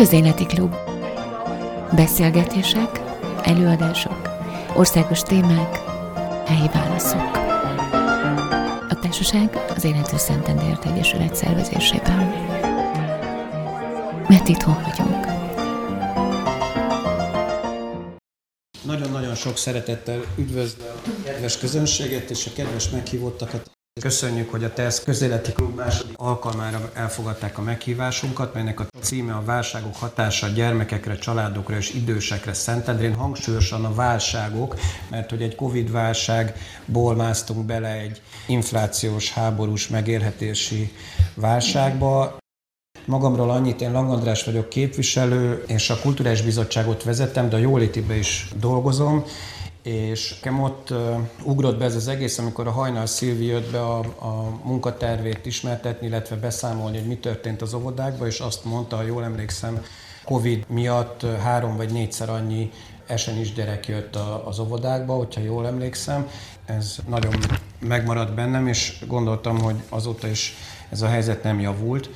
Közéleti Klub. Beszélgetések, előadások, országos témák, helyi válaszok. A társaság az Élető Szentendért Egyesület szervezésében. Mert itthon vagyunk. Nagyon-nagyon sok szeretettel üdvözlöm a kedves közönséget és a kedves meghívottakat. Köszönjük, hogy a TESZ közéleti klub második alkalmára elfogadták a meghívásunkat, melynek a címe a válságok hatása gyermekekre, családokra és idősekre Szentendrén. Hangsúlyosan a válságok, mert hogy egy Covid válságból másztunk bele egy inflációs, háborús megélhetési válságba. Magamról annyit, én Lang András vagyok képviselő, és a Kulturális Bizottságot vezetem, de a Jólétibe is dolgozom, és nekem ott ugrott be ez az egész, amikor a Hajnal Szilvi jött be a, a munkatervét ismertetni, illetve beszámolni, hogy mi történt az óvodákban, és azt mondta, ha jól emlékszem, Covid miatt három vagy négyszer annyi is gyerek jött az óvodákba, hogyha jól emlékszem. Ez nagyon megmaradt bennem, és gondoltam, hogy azóta is ez a helyzet nem javult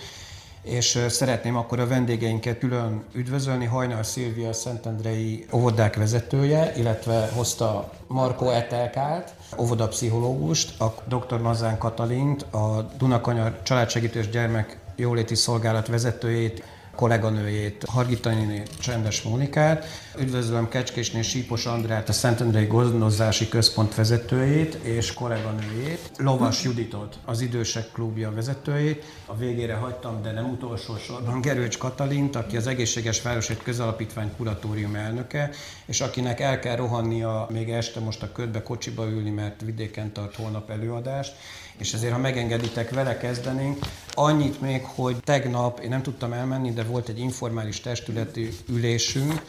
és szeretném akkor a vendégeinket külön üdvözölni. Hajnal Szilvia Szentendrei óvodák vezetője, illetve hozta Marko Etelkát, óvodapszichológust, a dr. Mazán Katalint, a Dunakanyar Családsegítő és Gyermek Jóléti Szolgálat vezetőjét, kolléganőjét, Hargitani Csendes Mónikát, üdvözlöm Kecskésné Sípos Andrát, a Szentendrei Gondozási Központ vezetőjét és kolléganőjét, Lovas Juditot, az Idősek Klubja vezetőjét. A végére hagytam, de nem utolsó sorban Gerőcs Katalint, aki az Egészséges Városért Közalapítvány kuratórium elnöke, és akinek el kell rohannia még este most a ködbe kocsiba ülni, mert vidéken tart holnap előadást, és ezért, ha megengeditek, vele kezdenénk. Annyit még, hogy tegnap én nem tudtam elmenni, de volt egy informális testületi ülésünk,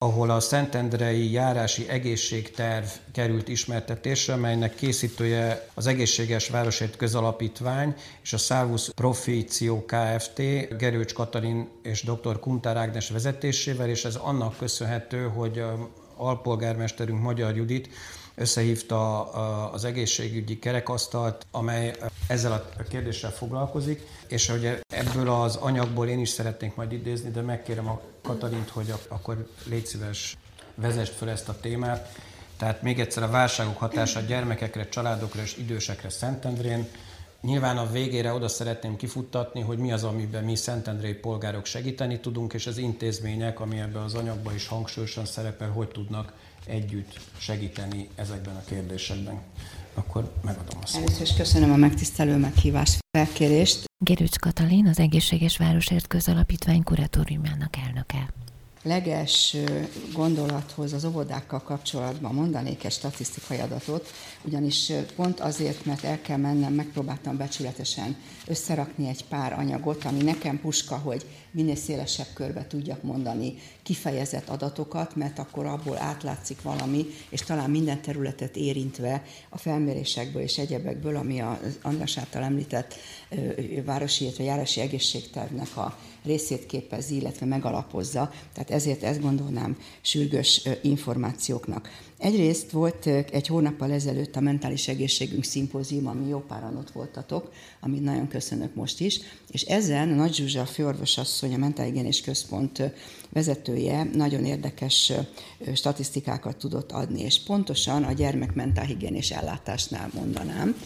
ahol a Szentendrei járási egészségterv került ismertetésre, melynek készítője az Egészséges Városért Közalapítvány és a Szávus Profíció Kft. Gerőcs Katalin és dr. Kuntár Ágnes vezetésével, és ez annak köszönhető, hogy alpolgármesterünk Magyar Judit összehívta az egészségügyi kerekasztalt, amely ezzel a kérdéssel foglalkozik, és hogy ebből az anyagból én is szeretnék majd idézni, de megkérem a Katalint, hogy akkor légy szíves, vezest fel ezt a témát. Tehát még egyszer a válságok hatása gyermekekre, családokra és idősekre Szentendrén. Nyilván a végére oda szeretném kifuttatni, hogy mi az, amiben mi szentendrei polgárok segíteni tudunk, és az intézmények, ami ebben az anyagban is hangsúlyosan szerepel, hogy tudnak együtt segíteni ezekben a kérdésekben. Akkor megadom a szót. Először is köszönöm a megtisztelő meghívás felkérést. Gerőcs Katalin, az Egészséges Városért Közalapítvány kuratóriumának elnöke leges gondolathoz az óvodákkal kapcsolatban mondanék egy statisztikai adatot, ugyanis pont azért, mert el kell mennem, megpróbáltam becsületesen összerakni egy pár anyagot, ami nekem puska, hogy minél szélesebb körbe tudjak mondani kifejezett adatokat, mert akkor abból átlátszik valami, és talán minden területet érintve a felmérésekből és egyebekből, ami az András által említett városi, illetve járási egészségtervnek a részét képezi, illetve megalapozza. Tehát ezért ezt gondolnám sürgős információknak. Egyrészt volt egy hónappal ezelőtt a mentális egészségünk szimpózium, ami jó páran ott voltatok, amit nagyon köszönök most is, és ezen Nagy Zsuzsa főorvosasszony, a Mentálhigiénés Központ vezetője nagyon érdekes statisztikákat tudott adni, és pontosan a gyermek mentálhigiénés ellátásnál mondanám,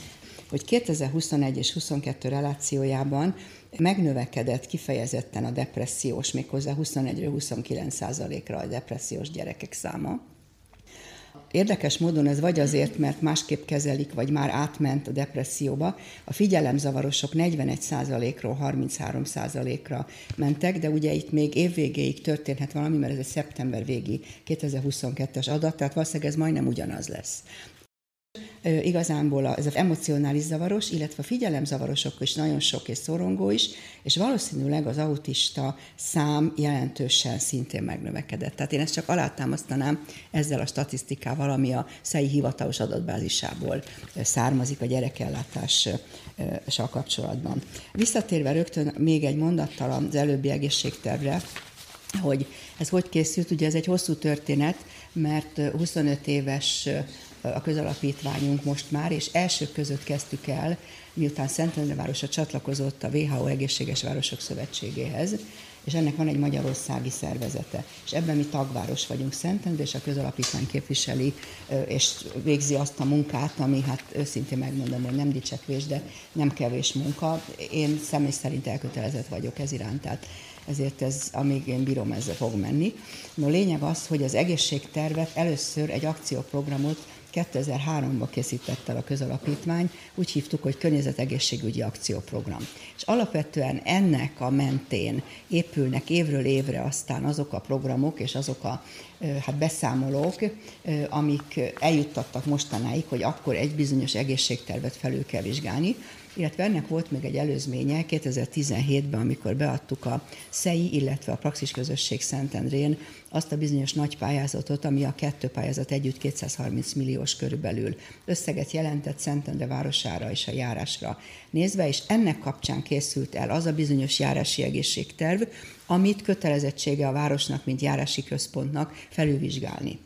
hogy 2021 és 22 relációjában megnövekedett kifejezetten a depressziós, méghozzá 21 29 ra a depressziós gyerekek száma. Érdekes módon ez vagy azért, mert másképp kezelik, vagy már átment a depresszióba. A figyelemzavarosok 41%-ról 33%-ra mentek, de ugye itt még évvégéig történhet valami, mert ez egy szeptember végi 2022-es adat, tehát valószínűleg ez majdnem ugyanaz lesz igazából ez az emocionális zavaros, illetve a figyelemzavarosok is nagyon sok és szorongó is, és valószínűleg az autista szám jelentősen szintén megnövekedett. Tehát én ezt csak alátámasztanám ezzel a statisztikával, ami a SZEI hivatalos adatbázisából származik a gyerekellátással kapcsolatban. Visszatérve rögtön még egy mondattal az előbbi egészségtervre, hogy ez hogy készült, ugye ez egy hosszú történet, mert 25 éves a közalapítványunk most már, és elsők között kezdtük el, miután Szentendrevárosa csatlakozott a WHO Egészséges Városok Szövetségéhez, és ennek van egy magyarországi szervezete. És ebben mi tagváros vagyunk Szentendre, és a közalapítvány képviseli, és végzi azt a munkát, ami hát őszintén megmondom, hogy nem dicsekvés, de nem kevés munka. Én személy szerint elkötelezett vagyok ez iránt, tehát ezért ez, amíg én bírom, ezzel fog menni. No, lényeg az, hogy az egészségtervet először egy akcióprogramot 2003-ban készítette el a közalapítvány, úgy hívtuk, hogy Környezetegészségügyi Akcióprogram. És alapvetően ennek a mentén épülnek évről évre aztán azok a programok és azok a hát beszámolók, amik eljuttattak mostanáig, hogy akkor egy bizonyos egészségtervet felül kell vizsgálni, illetve ennek volt még egy előzménye 2017-ben, amikor beadtuk a SZEI, illetve a Praxis Közösség Szentendrén azt a bizonyos nagy pályázatot, ami a kettő pályázat együtt 230 milliós körülbelül összeget jelentett Szentendre városára és a járásra nézve, és ennek kapcsán készült el az a bizonyos járási egészségterv, amit kötelezettsége a városnak, mint járási központnak felülvizsgálni.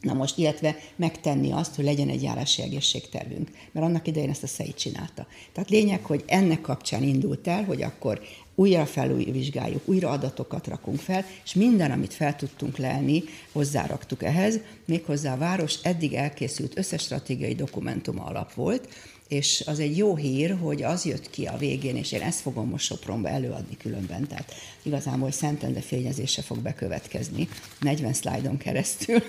Na most, illetve megtenni azt, hogy legyen egy járási egészségtervünk, mert annak idején ezt a SZEI csinálta. Tehát lényeg, hogy ennek kapcsán indult el, hogy akkor újra felülvizsgáljuk, újra adatokat rakunk fel, és minden, amit fel tudtunk lelni, hozzáraktuk ehhez, méghozzá a város eddig elkészült összes stratégiai dokumentuma alap volt, és az egy jó hír, hogy az jött ki a végén, és én ezt fogom most Sopronba előadni különben, tehát igazából Szentende fényezése fog bekövetkezni 40 szlájdon keresztül,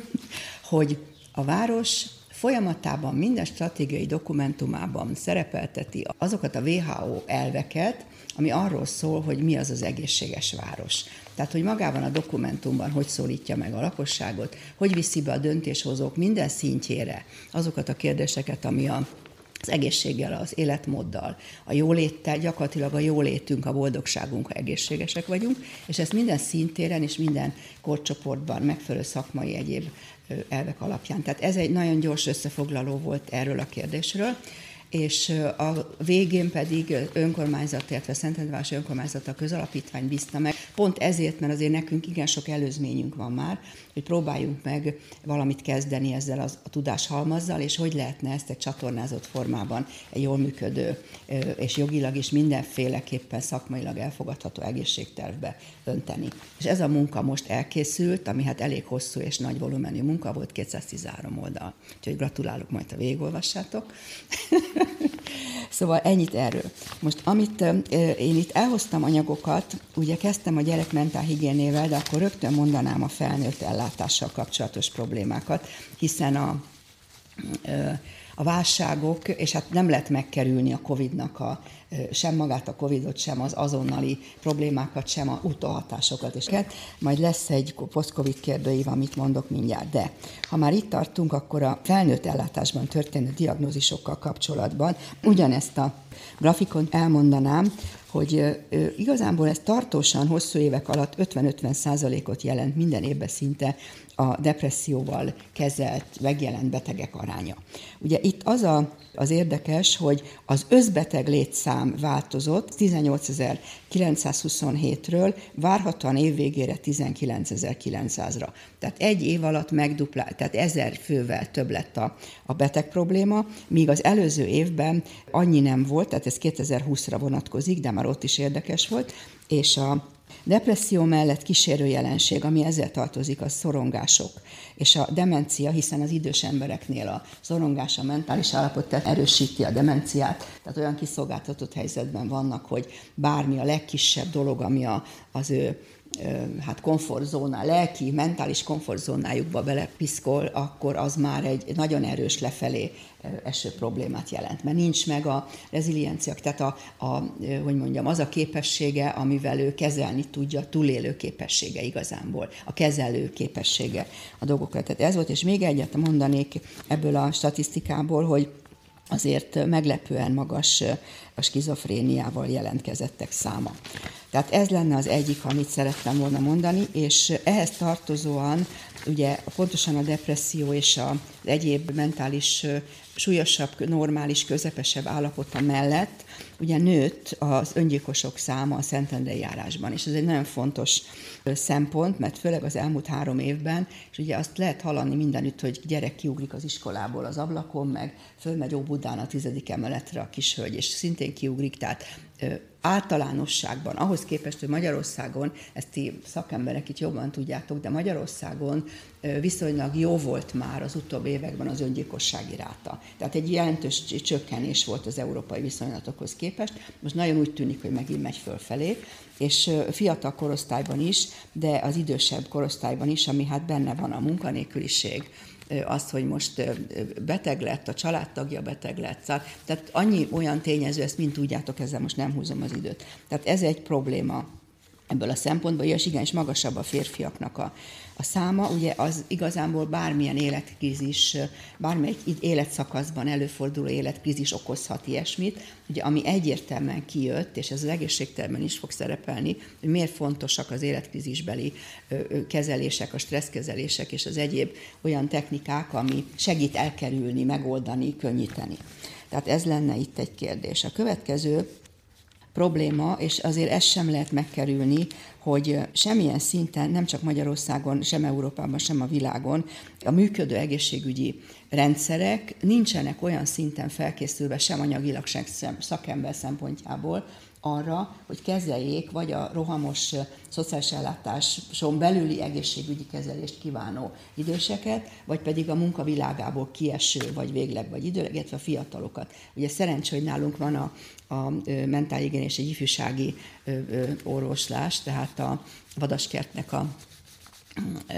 hogy a város folyamatában minden stratégiai dokumentumában szerepelteti azokat a WHO elveket, ami arról szól, hogy mi az az egészséges város. Tehát, hogy magában a dokumentumban hogy szólítja meg a lakosságot, hogy viszi be a döntéshozók minden szintjére azokat a kérdéseket, ami a az egészséggel, az életmóddal, a jóléttel, gyakorlatilag a jólétünk, a boldogságunk, ha egészségesek vagyunk, és ezt minden szintéren és minden korcsoportban megfelelő szakmai egyéb elvek alapján. Tehát ez egy nagyon gyors összefoglaló volt erről a kérdésről és a végén pedig önkormányzat, illetve önkormányzat a közalapítvány bízta meg. Pont ezért, mert azért nekünk igen sok előzményünk van már, hogy próbáljunk meg valamit kezdeni ezzel az, a tudáshalmazzal, és hogy lehetne ezt egy csatornázott formában egy jól működő és jogilag is mindenféleképpen szakmailag elfogadható egészségtervbe önteni. És ez a munka most elkészült, ami hát elég hosszú és nagy volumenű munka volt, 213 oldal. Úgyhogy gratulálok, majd a végigolvassátok. szóval ennyit erről. Most amit én itt elhoztam anyagokat, ugye kezdtem a gyerek mentálhigiénével, de akkor rögtön mondanám a felnőtt ellátással kapcsolatos problémákat, hiszen a a válságok, és hát nem lehet megkerülni a Covid-nak a, sem magát a Covid-ot, sem az azonnali problémákat, sem a utóhatásokat. És majd lesz egy post-Covid kérdőív, amit mondok mindjárt. De ha már itt tartunk, akkor a felnőtt ellátásban történő diagnózisokkal kapcsolatban ugyanezt a grafikon elmondanám, hogy igazából ez tartósan hosszú évek alatt 50-50 százalékot jelent minden évben szinte a depresszióval kezelt, megjelent betegek aránya. Ugye itt az a, az érdekes, hogy az összbeteg létszám változott 18.927-ről várhatóan évvégére 19.900-ra. Tehát egy év alatt megduplált, tehát ezer fővel több lett a, a beteg probléma, míg az előző évben annyi nem volt, tehát ez 2020-ra vonatkozik, de már ott is érdekes volt, és a Depresszió mellett kísérő jelenség, ami ezzel tartozik, a szorongások és a demencia, hiszen az idős embereknél a szorongás, a mentális állapot tehát erősíti a demenciát, tehát olyan kiszolgáltatott helyzetben vannak, hogy bármi a legkisebb dolog, ami a, az ő hát komfortzóna, lelki, mentális komfortzónájukba belepiszkol, akkor az már egy nagyon erős lefelé eső problémát jelent. Mert nincs meg a reziliencia, tehát a, a, hogy mondjam, az a képessége, amivel ő kezelni tudja, a túlélő képessége igazából, a kezelő képessége a dolgokra. Tehát ez volt, és még egyet mondanék ebből a statisztikából, hogy azért meglepően magas a skizofréniával jelentkezettek száma. Tehát ez lenne az egyik, amit szerettem volna mondani, és ehhez tartozóan ugye pontosan a depresszió és az egyéb mentális súlyosabb, normális, közepesebb állapota mellett ugye nőtt az öngyilkosok száma a Szentendrei járásban, és ez egy nagyon fontos szempont, mert főleg az elmúlt három évben, és ugye azt lehet hallani mindenütt, hogy gyerek kiugrik az iskolából az ablakon, meg fölmegy Óbudán a tizedik emeletre a kishölgy, és szintén kiugrik, tehát általánosságban, ahhoz képest, hogy Magyarországon, ezt ti szakemberek itt jobban tudjátok, de Magyarországon viszonylag jó volt már az utóbbi években az öngyilkossági ráta. Tehát egy jelentős csökkenés volt az európai viszonylatokhoz képest. Most nagyon úgy tűnik, hogy megint megy fölfelé, és fiatal korosztályban is, de az idősebb korosztályban is, ami hát benne van a munkanélküliség, az, hogy most beteg lett, a családtagja beteg lett. Tehát annyi olyan tényező, ezt mind tudjátok, ezzel most nem húzom az időt. Tehát ez egy probléma ebből a szempontból, és igenis magasabb a férfiaknak a, a száma, ugye az igazából bármilyen életkrízis, bármelyik életszakaszban előforduló életkrízis okozhat ilyesmit, ugye ami egyértelműen kijött, és ez az egészségtermen is fog szerepelni, hogy miért fontosak az életkrízisbeli kezelések, a stresszkezelések és az egyéb olyan technikák, ami segít elkerülni, megoldani, könnyíteni. Tehát ez lenne itt egy kérdés. A következő probléma, és azért ezt sem lehet megkerülni, hogy semmilyen szinten, nem csak Magyarországon, sem Európában, sem a világon a működő egészségügyi rendszerek nincsenek olyan szinten felkészülve sem anyagilag, sem szakember szempontjából, arra, hogy kezeljék vagy a rohamos szociális ellátáson belüli egészségügyi kezelést kívánó időseket, vagy pedig a munkavilágából kieső, vagy végleg, vagy időleg, illetve a fiatalokat. Ugye szerencsé, hogy nálunk van a, a mentálhigién és egy ifjúsági orvoslás, tehát a Vadaskertnek a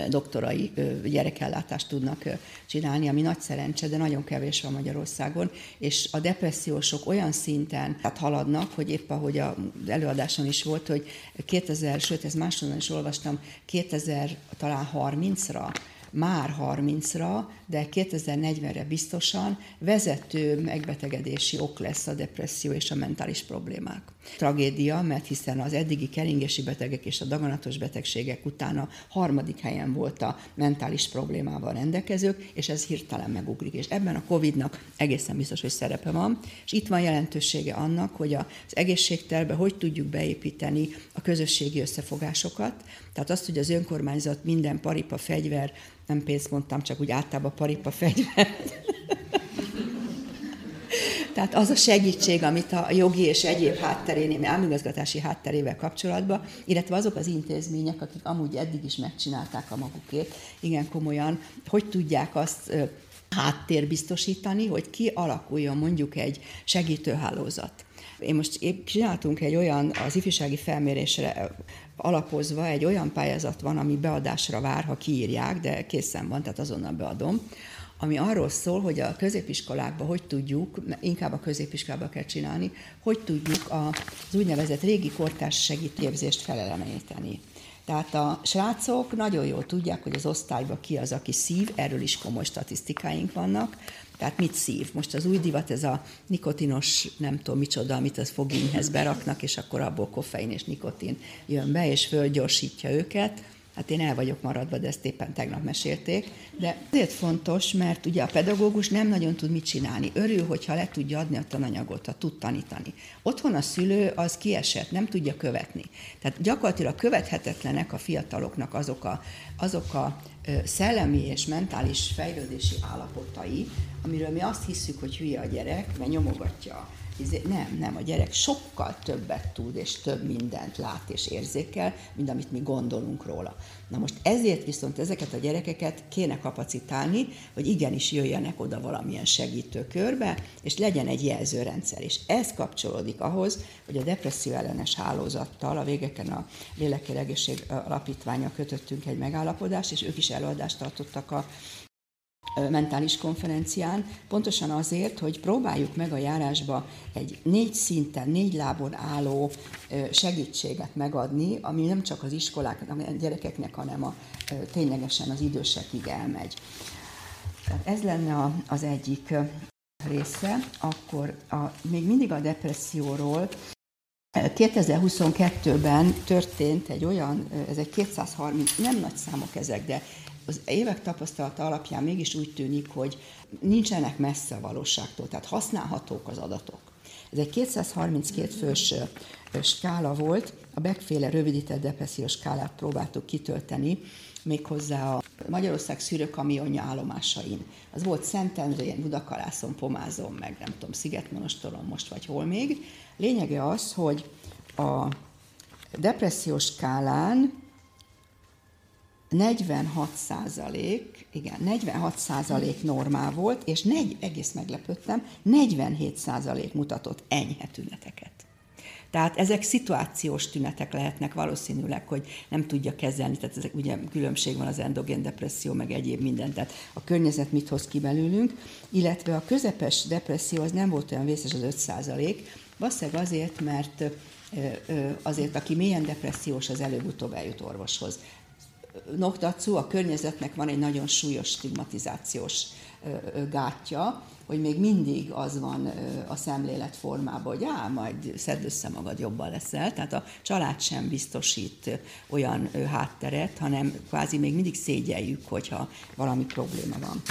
doktorai gyerekellátást tudnak csinálni, ami nagy szerencse, de nagyon kevés van Magyarországon, és a depressziósok olyan szinten hát haladnak, hogy épp ahogy az előadáson is volt, hogy 2000, sőt, ez máshonnan is olvastam, 2000 talán 30-ra már 30-ra, de 2040-re biztosan vezető megbetegedési ok lesz a depresszió és a mentális problémák. Tragédia, mert hiszen az eddigi keringési betegek és a daganatos betegségek után a harmadik helyen volt a mentális problémával rendelkezők, és ez hirtelen megugrik. És ebben a COVID-nak egészen biztos, hogy szerepe van, és itt van jelentősége annak, hogy az egészségterbe hogy tudjuk beépíteni a közösségi összefogásokat, tehát azt, hogy az önkormányzat minden paripa fegyver nem pénzt mondtam, csak úgy általában paripa fegyvert. Tehát az a segítség, amit a jogi és egyéb hátterénél, államigazgatási hátterével kapcsolatban, illetve azok az intézmények, akik amúgy eddig is megcsinálták a magukét, igen komolyan, hogy tudják azt háttér biztosítani, hogy ki alakuljon mondjuk egy segítőhálózat. Én most épp csináltunk egy olyan, az ifjúsági felmérésre alapozva egy olyan pályázat van, ami beadásra vár, ha kiírják, de készen van, tehát azonnal beadom, ami arról szól, hogy a középiskolákban hogy tudjuk, inkább a középiskolába kell csinálni, hogy tudjuk az úgynevezett régi kortárs segítőképzést felelemeníteni. Tehát a srácok nagyon jól tudják, hogy az osztályban ki az, aki szív, erről is komoly statisztikáink vannak, tehát mit szív? Most az új divat, ez a nikotinos, nem tudom micsoda, amit az fogényhez beraknak, és akkor abból koffein és nikotin jön be, és fölgyorsítja őket. Hát én el vagyok maradva, de ezt éppen tegnap mesélték. De ezért fontos, mert ugye a pedagógus nem nagyon tud mit csinálni. Örül, hogyha le tudja adni a tananyagot, ha tud tanítani. Otthon a szülő az kiesett, nem tudja követni. Tehát gyakorlatilag követhetetlenek a fiataloknak azok a, azok a szellemi és mentális fejlődési állapotai, amiről mi azt hiszük, hogy hülye a gyerek, mert nyomogatja Izé, nem, nem, a gyerek sokkal többet tud, és több mindent lát és érzékel, mint amit mi gondolunk róla. Na most ezért viszont ezeket a gyerekeket kéne kapacitálni, hogy igenis jöjjenek oda valamilyen segítőkörbe, és legyen egy jelzőrendszer. És ez kapcsolódik ahhoz, hogy a depresszió ellenes hálózattal, a végeken a Lélekkel Egészség Alapítványa kötöttünk egy megállapodást, és ők is előadást tartottak a mentális konferencián, pontosan azért, hogy próbáljuk meg a járásba egy négy szinten, négy lábon álló segítséget megadni, ami nem csak az iskoláknak, a gyerekeknek, hanem a, ténylegesen az idősekig elmegy. Ez lenne az egyik része, akkor a, még mindig a depresszióról 2022-ben történt egy olyan, ez egy 230, nem nagy számok ezek, de az évek tapasztalata alapján mégis úgy tűnik, hogy nincsenek messze a valóságtól, tehát használhatók az adatok. Ez egy 232 fős skála volt, a Beck-féle rövidített depressziós skálát próbáltuk kitölteni, méghozzá a Magyarország szűrőkamionja állomásain. Az volt Szentendrén, Budakalászon, Pomázon, meg nem tudom, Szigetmonostoron most vagy hol még. Lényege az, hogy a depressziós skálán 46 százalék, igen, 46 százalék normál volt, és negy, egész meglepődtem, 47 százalék mutatott enyhe tüneteket. Tehát ezek szituációs tünetek lehetnek valószínűleg, hogy nem tudja kezelni, tehát ezek ugye különbség van az endogén depresszió, meg egyéb minden, tehát a környezet mit hoz ki belőlünk, illetve a közepes depresszió az nem volt olyan vészes az 5 százalék, valószínűleg azért, mert azért, aki mélyen depressziós, az előbb-utóbb eljut orvoshoz. Noktatszú, a környezetnek van egy nagyon súlyos stigmatizációs gátja, hogy még mindig az van a szemlélet formában, hogy á, majd szedd össze magad, jobban leszel. Tehát a család sem biztosít olyan hátteret, hanem kvázi még mindig szégyeljük, hogyha valami probléma van.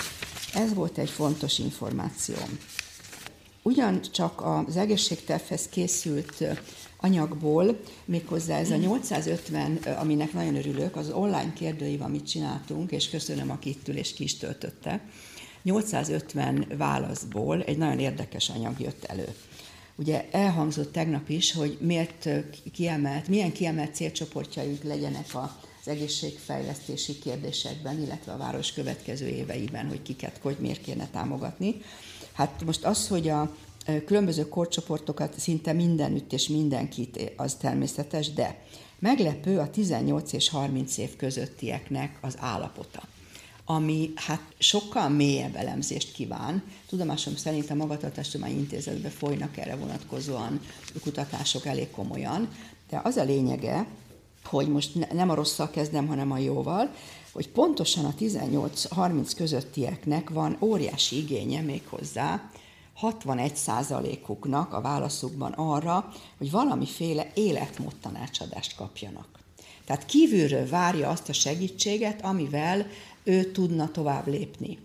Ez volt egy fontos információ. Ugyancsak az egészségtervhez készült anyagból, méghozzá ez a 850, aminek nagyon örülök, az online kérdőív, amit csináltunk, és köszönöm, aki itt ül és ki is töltötte, 850 válaszból egy nagyon érdekes anyag jött elő. Ugye elhangzott tegnap is, hogy miért kiemelt, milyen kiemelt célcsoportjaink legyenek az egészségfejlesztési kérdésekben, illetve a város következő éveiben, hogy kiket, hogy miért kéne támogatni. Hát most az, hogy a különböző korcsoportokat szinte mindenütt és mindenkit, az természetes, de meglepő a 18 és 30 év közöttieknek az állapota ami hát sokkal mélyebb elemzést kíván. Tudomásom szerint a Magatartástudományi Intézetben folynak erre vonatkozóan kutatások elég komolyan, de az a lényege, hogy most nem a rosszal kezdem, hanem a jóval, hogy pontosan a 18-30 közöttieknek van óriási igénye még hozzá, 61 százalékuknak a válaszukban arra, hogy valamiféle életmód tanácsadást kapjanak. Tehát kívülről várja azt a segítséget, amivel ő tudna tovább lépni.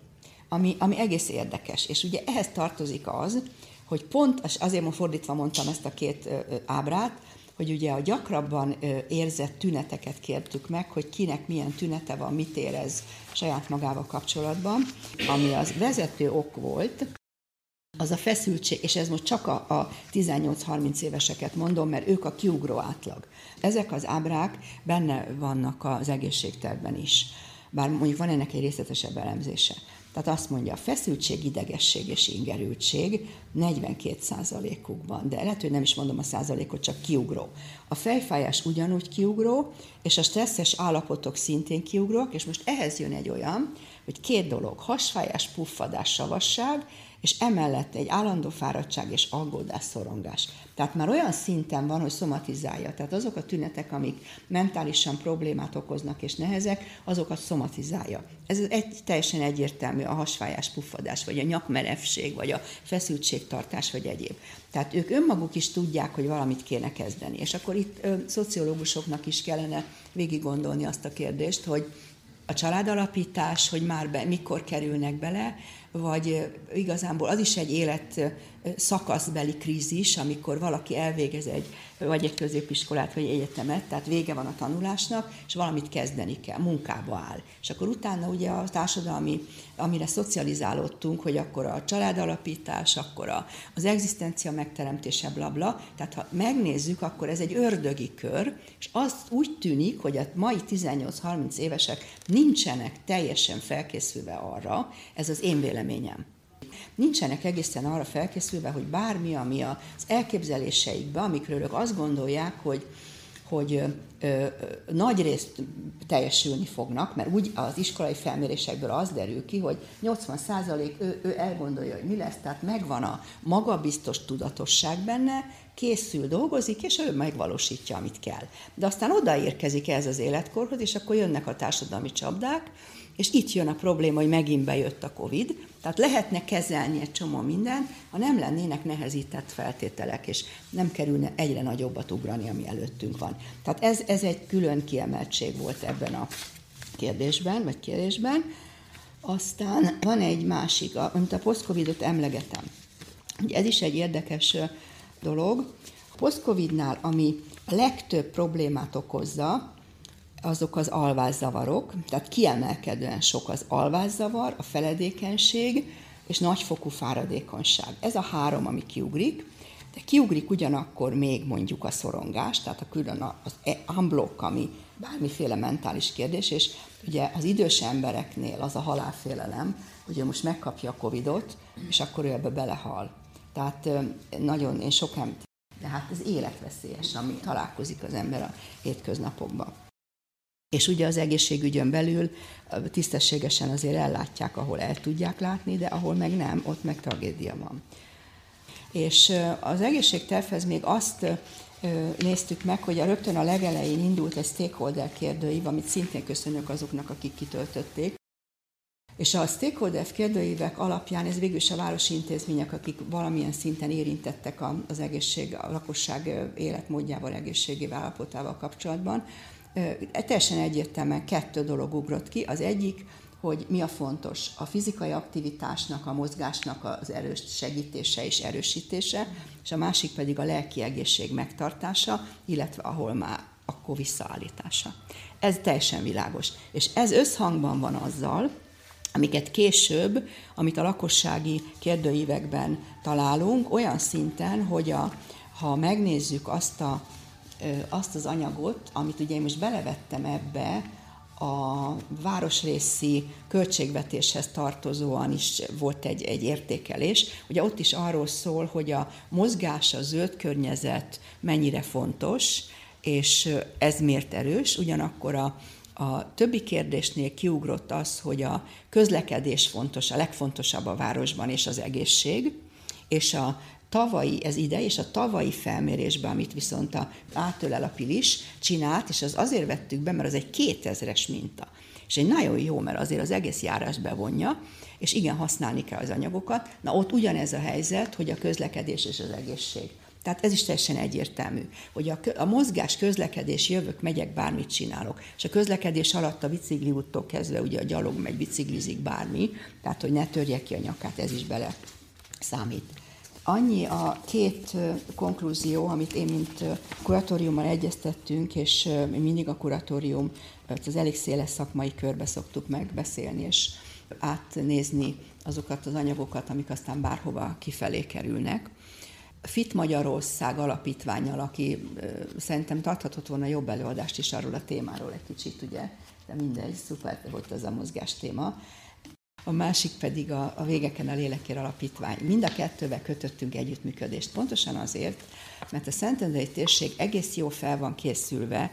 Ami, ami egész érdekes. És ugye ehhez tartozik az, hogy pont, azért most fordítva mondtam ezt a két ábrát, hogy ugye a gyakrabban érzett tüneteket kértük meg, hogy kinek milyen tünete van, mit érez saját magával kapcsolatban, ami az vezető ok volt, az a feszültség, és ez most csak a, a 18-30 éveseket mondom, mert ők a kiugró átlag. Ezek az ábrák benne vannak az egészségterben is bár mondjuk van ennek egy részletesebb elemzése. Tehát azt mondja, a feszültség, idegesség és ingerültség 42%-ukban, de lehet, hogy nem is mondom a százalékot, csak kiugró. A fejfájás ugyanúgy kiugró, és a stresszes állapotok szintén kiugrók, és most ehhez jön egy olyan, hogy két dolog, hasfájás, puffadás, savasság, és emellett egy állandó fáradtság és aggódás, szorongás. Tehát már olyan szinten van, hogy szomatizálja. Tehát azok a tünetek, amik mentálisan problémát okoznak és nehezek, azokat szomatizálja. Ez egy teljesen egyértelmű a hasfájás, puffadás, vagy a nyakmerevség, vagy a feszültségtartás, vagy egyéb. Tehát ők önmaguk is tudják, hogy valamit kéne kezdeni. És akkor itt ö, szociológusoknak is kellene végig gondolni azt a kérdést, hogy a családalapítás, hogy már be, mikor kerülnek bele, vagy igazából az is egy élet szakaszbeli krízis, amikor valaki elvégez egy, vagy egy középiskolát, vagy egy egyetemet, tehát vége van a tanulásnak, és valamit kezdeni kell, munkába áll. És akkor utána ugye a társadalmi, amire szocializálódtunk, hogy akkor a családalapítás, akkor a, az egzisztencia megteremtése, blabla, tehát ha megnézzük, akkor ez egy ördögi kör, és azt úgy tűnik, hogy a mai 18-30 évesek nincsenek teljesen felkészülve arra, ez az én véleményem, nincsenek egészen arra felkészülve, hogy bármi, ami az elképzeléseikben, amikről ők azt gondolják, hogy, hogy ö, ö, nagy részt teljesülni fognak, mert úgy az iskolai felmérésekből az derül ki, hogy 80% ő, ő elgondolja, hogy mi lesz, tehát megvan a magabiztos tudatosság benne, készül, dolgozik, és ő megvalósítja, amit kell. De aztán odaérkezik ez az életkorhoz, és akkor jönnek a társadalmi csapdák, és itt jön a probléma, hogy megint bejött a Covid, tehát lehetne kezelni egy csomó minden, ha nem lennének nehezített feltételek, és nem kerülne egyre nagyobbat ugrani, ami előttünk van. Tehát ez, ez egy külön kiemeltség volt ebben a kérdésben, vagy kérdésben. Aztán van egy másik, amit a posztcovidot emlegetem. Ugye ez is egy érdekes dolog. A post-covidnál, ami a legtöbb problémát okozza, azok az alvászavarok, tehát kiemelkedően sok az alvászavar, a feledékenység és nagyfokú fáradékonyság. Ez a három, ami kiugrik, de kiugrik ugyanakkor még mondjuk a szorongás, tehát a külön az e- unblock, ami bármiféle mentális kérdés, és ugye az idős embereknél az a halálfélelem, hogy ő most megkapja a Covidot, és akkor ő ebbe belehal. Tehát nagyon, én sok ember, de hát ez életveszélyes, ami találkozik az ember a hétköznapokban. És ugye az egészségügyön belül tisztességesen azért ellátják, ahol el tudják látni, de ahol meg nem, ott meg tragédia van. És az egészségtervhez még azt néztük meg, hogy a rögtön a legelején indult egy stakeholder kérdőív, amit szintén köszönök azoknak, akik kitöltötték. És a stakeholder kérdőívek alapján ez végül is a városi intézmények, akik valamilyen szinten érintettek az egészség, a lakosság életmódjával, egészségével állapotával kapcsolatban, teljesen egyértelműen kettő dolog ugrott ki. Az egyik, hogy mi a fontos. A fizikai aktivitásnak, a mozgásnak az erős segítése és erősítése, és a másik pedig a lelki egészség megtartása, illetve ahol már akkor visszaállítása. Ez teljesen világos. És ez összhangban van azzal, amiket később, amit a lakossági kérdőívekben találunk, olyan szinten, hogy a, ha megnézzük azt a azt az anyagot, amit ugye én most belevettem ebbe, a városrészi költségvetéshez tartozóan is volt egy, egy értékelés. Ugye ott is arról szól, hogy a mozgás, a zöld környezet mennyire fontos, és ez miért erős, ugyanakkor a, a többi kérdésnél kiugrott az, hogy a közlekedés fontos, a legfontosabb a városban, és az egészség, és a tavalyi, ez ide, és a tavalyi felmérésben, amit viszont a átölel a Pilis csinált, és az azért vettük be, mert az egy 2000-es minta. És egy nagyon jó, mert azért az egész járás bevonja, és igen, használni kell az anyagokat. Na ott ugyanez a helyzet, hogy a közlekedés és az egészség. Tehát ez is teljesen egyértelmű, hogy a, a mozgás, közlekedés, jövök, megyek, bármit csinálok. És a közlekedés alatt a bicikli úttól kezdve ugye a gyalog megy, biciklizik bármi, tehát hogy ne törje ki a nyakát, ez is bele számít. Annyi a két konklúzió, amit én, mint kuratóriummal egyeztettünk, és mindig a kuratórium az elég széles szakmai körbe szoktuk megbeszélni, és átnézni azokat az anyagokat, amik aztán bárhova kifelé kerülnek. Fit Magyarország alapítványal, aki szerintem tarthatott volna jobb előadást is arról a témáról egy kicsit, ugye, de mindegy, szuper volt ez a mozgás téma a másik pedig a, a Végeken a Lélekért Alapítvány. Mind a kettővel kötöttünk együttműködést, pontosan azért, mert a Szentendrei térség egész jó fel van készülve,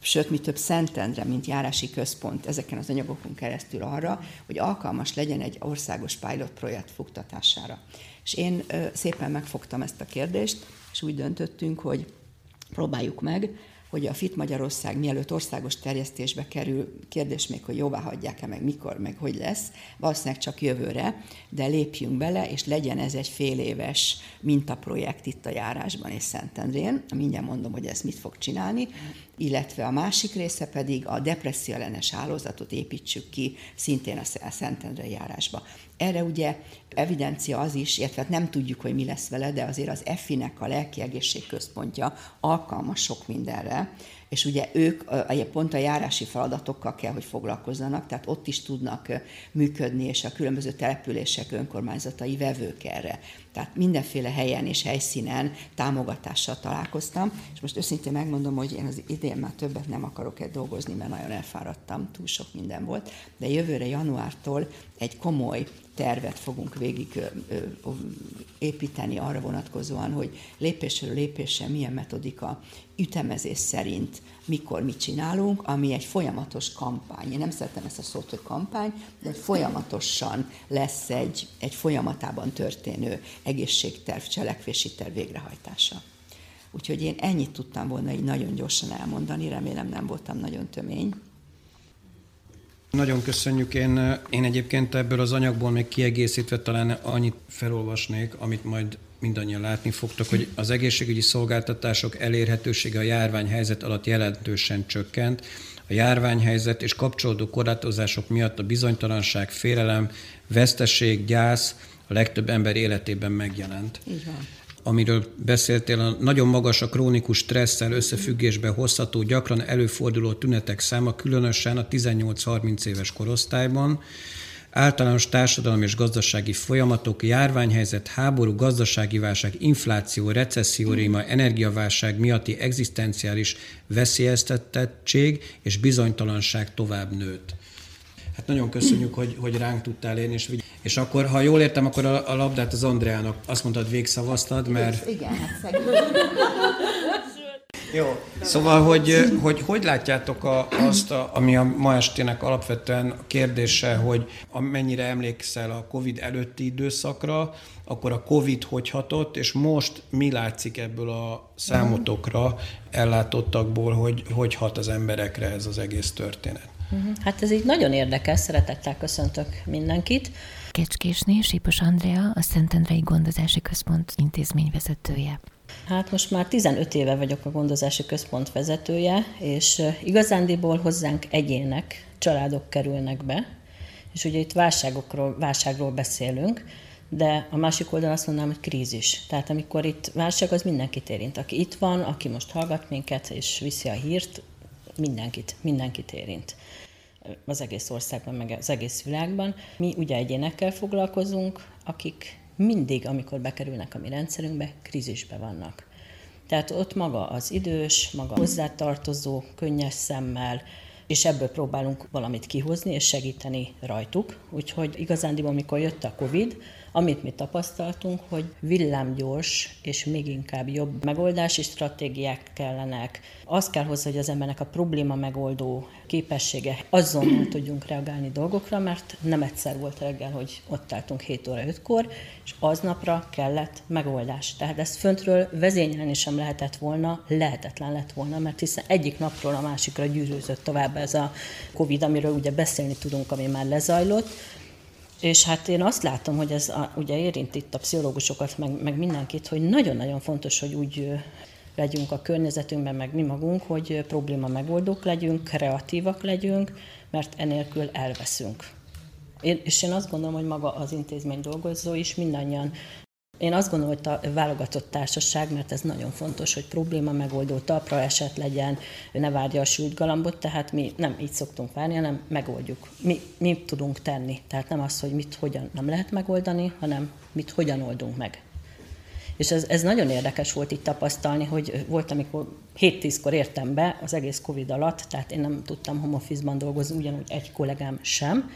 sőt, mi több Szentendre, mint járási központ ezeken az anyagokon keresztül arra, hogy alkalmas legyen egy országos pilot projekt fuktatására. És én szépen megfogtam ezt a kérdést, és úgy döntöttünk, hogy próbáljuk meg, hogy a FIT Magyarország mielőtt országos terjesztésbe kerül, kérdés még, hogy jóvá hagyják-e, meg mikor, meg hogy lesz, valószínűleg csak jövőre, de lépjünk bele, és legyen ez egy fél éves mintaprojekt itt a járásban és Szentendrén. Mindjárt mondom, hogy ezt mit fog csinálni, illetve a másik része pedig a depresszió ellenes hálózatot építsük ki szintén a Szentendre járásba. Erre ugye evidencia az is, illetve hát nem tudjuk, hogy mi lesz vele, de azért az EFI-nek a lelki egészségközpontja alkalmas sok mindenre, és ugye ők pont a járási feladatokkal kell, hogy foglalkozzanak, tehát ott is tudnak működni, és a különböző települések önkormányzatai vevők erre. Tehát mindenféle helyen és helyszínen támogatással találkoztam, és most őszintén megmondom, hogy én az idén már többet nem akarok egy dolgozni, mert nagyon elfáradtam, túl sok minden volt, de jövőre januártól egy komoly tervet fogunk végig építeni arra vonatkozóan, hogy lépésről lépésre milyen metodika ütemezés szerint mikor mit csinálunk, ami egy folyamatos kampány. Én nem szeretem ezt a szót, hogy kampány, de folyamatosan lesz egy, egy folyamatában történő egészségterv, cselekvési terv végrehajtása. Úgyhogy én ennyit tudtam volna így nagyon gyorsan elmondani, remélem nem voltam nagyon tömény. Nagyon köszönjük. Én, én egyébként ebből az anyagból még kiegészítve talán annyit felolvasnék, amit majd mindannyian látni fogtok, hogy az egészségügyi szolgáltatások elérhetősége a járványhelyzet alatt jelentősen csökkent. A járványhelyzet és kapcsolódó korlátozások miatt a bizonytalanság, félelem, veszteség, gyász a legtöbb ember életében megjelent. Így van. Amiről beszéltél, nagyon magas a krónikus stresszel összefüggésbe hozható, gyakran előforduló tünetek száma, különösen a 18-30 éves korosztályban, általános társadalmi és gazdasági folyamatok, járványhelyzet, háború, gazdasági válság, infláció, recesszió, réma, energiaválság miatti egzisztenciális veszélyeztetettség és bizonytalanság tovább nőtt. Hát nagyon köszönjük, hogy, hogy ránk tudtál én, és, és akkor, ha jól értem, akkor a, a labdát az Andreának azt mondtad, végszavaztad, mert... Igen, hát szegény. Jó. Szóval, hogy, hogy hogy látjátok a, azt, a, ami a ma estének alapvetően a kérdése, hogy amennyire emlékszel a Covid előtti időszakra, akkor a Covid hogy hatott, és most mi látszik ebből a számotokra ellátottakból, hogy hogy hat az emberekre ez az egész történet? Hát ez így nagyon érdekes, szeretettel köszöntök mindenkit. Kecskésné Sípos Andrea, a Szentendrei Gondozási Központ intézményvezetője. Hát most már 15 éve vagyok a gondozási központ vezetője, és igazándiból hozzánk egyének, családok kerülnek be, és ugye itt válságokról, válságról beszélünk, de a másik oldalon azt mondanám, hogy krízis. Tehát amikor itt válság, az mindenkit érint. Aki itt van, aki most hallgat minket és viszi a hírt, mindenkit, mindenkit érint az egész országban, meg az egész világban. Mi ugye egyénekkel foglalkozunk, akik mindig, amikor bekerülnek a mi rendszerünkbe, krízisbe vannak. Tehát ott maga az idős, maga hozzátartozó, könnyes szemmel, és ebből próbálunk valamit kihozni és segíteni rajtuk. Úgyhogy igazán, amikor jött a Covid, amit mi tapasztaltunk, hogy villámgyors és még inkább jobb megoldási stratégiák kellenek. Az kell hozzá, hogy az embernek a probléma megoldó képessége azonnal tudjunk reagálni dolgokra, mert nem egyszer volt reggel, hogy ott álltunk 7 óra 5-kor, és aznapra kellett megoldás. Tehát ezt föntről vezényelni sem lehetett volna, lehetetlen lett volna, mert hiszen egyik napról a másikra gyűrűzött tovább ez a Covid, amiről ugye beszélni tudunk, ami már lezajlott, és hát én azt látom, hogy ez a, ugye érint itt a pszichológusokat, meg, meg mindenkit, hogy nagyon-nagyon fontos, hogy úgy legyünk a környezetünkben, meg mi magunk, hogy probléma megoldók legyünk, kreatívak legyünk, mert enélkül elveszünk. Én, és én azt gondolom, hogy maga az intézmény dolgozó is mindannyian én azt gondolom, hogy a válogatott társaság, mert ez nagyon fontos, hogy probléma megoldó, talpra eset legyen, ne várja a sült galambot, tehát mi nem így szoktunk várni, hanem megoldjuk. Mi, mi tudunk tenni. Tehát nem az, hogy mit hogyan nem lehet megoldani, hanem mit hogyan oldunk meg. És ez, ez nagyon érdekes volt itt tapasztalni, hogy volt, amikor 7-10-kor értem be az egész Covid alatt, tehát én nem tudtam home dolgozni, ugyanúgy egy kollégám sem,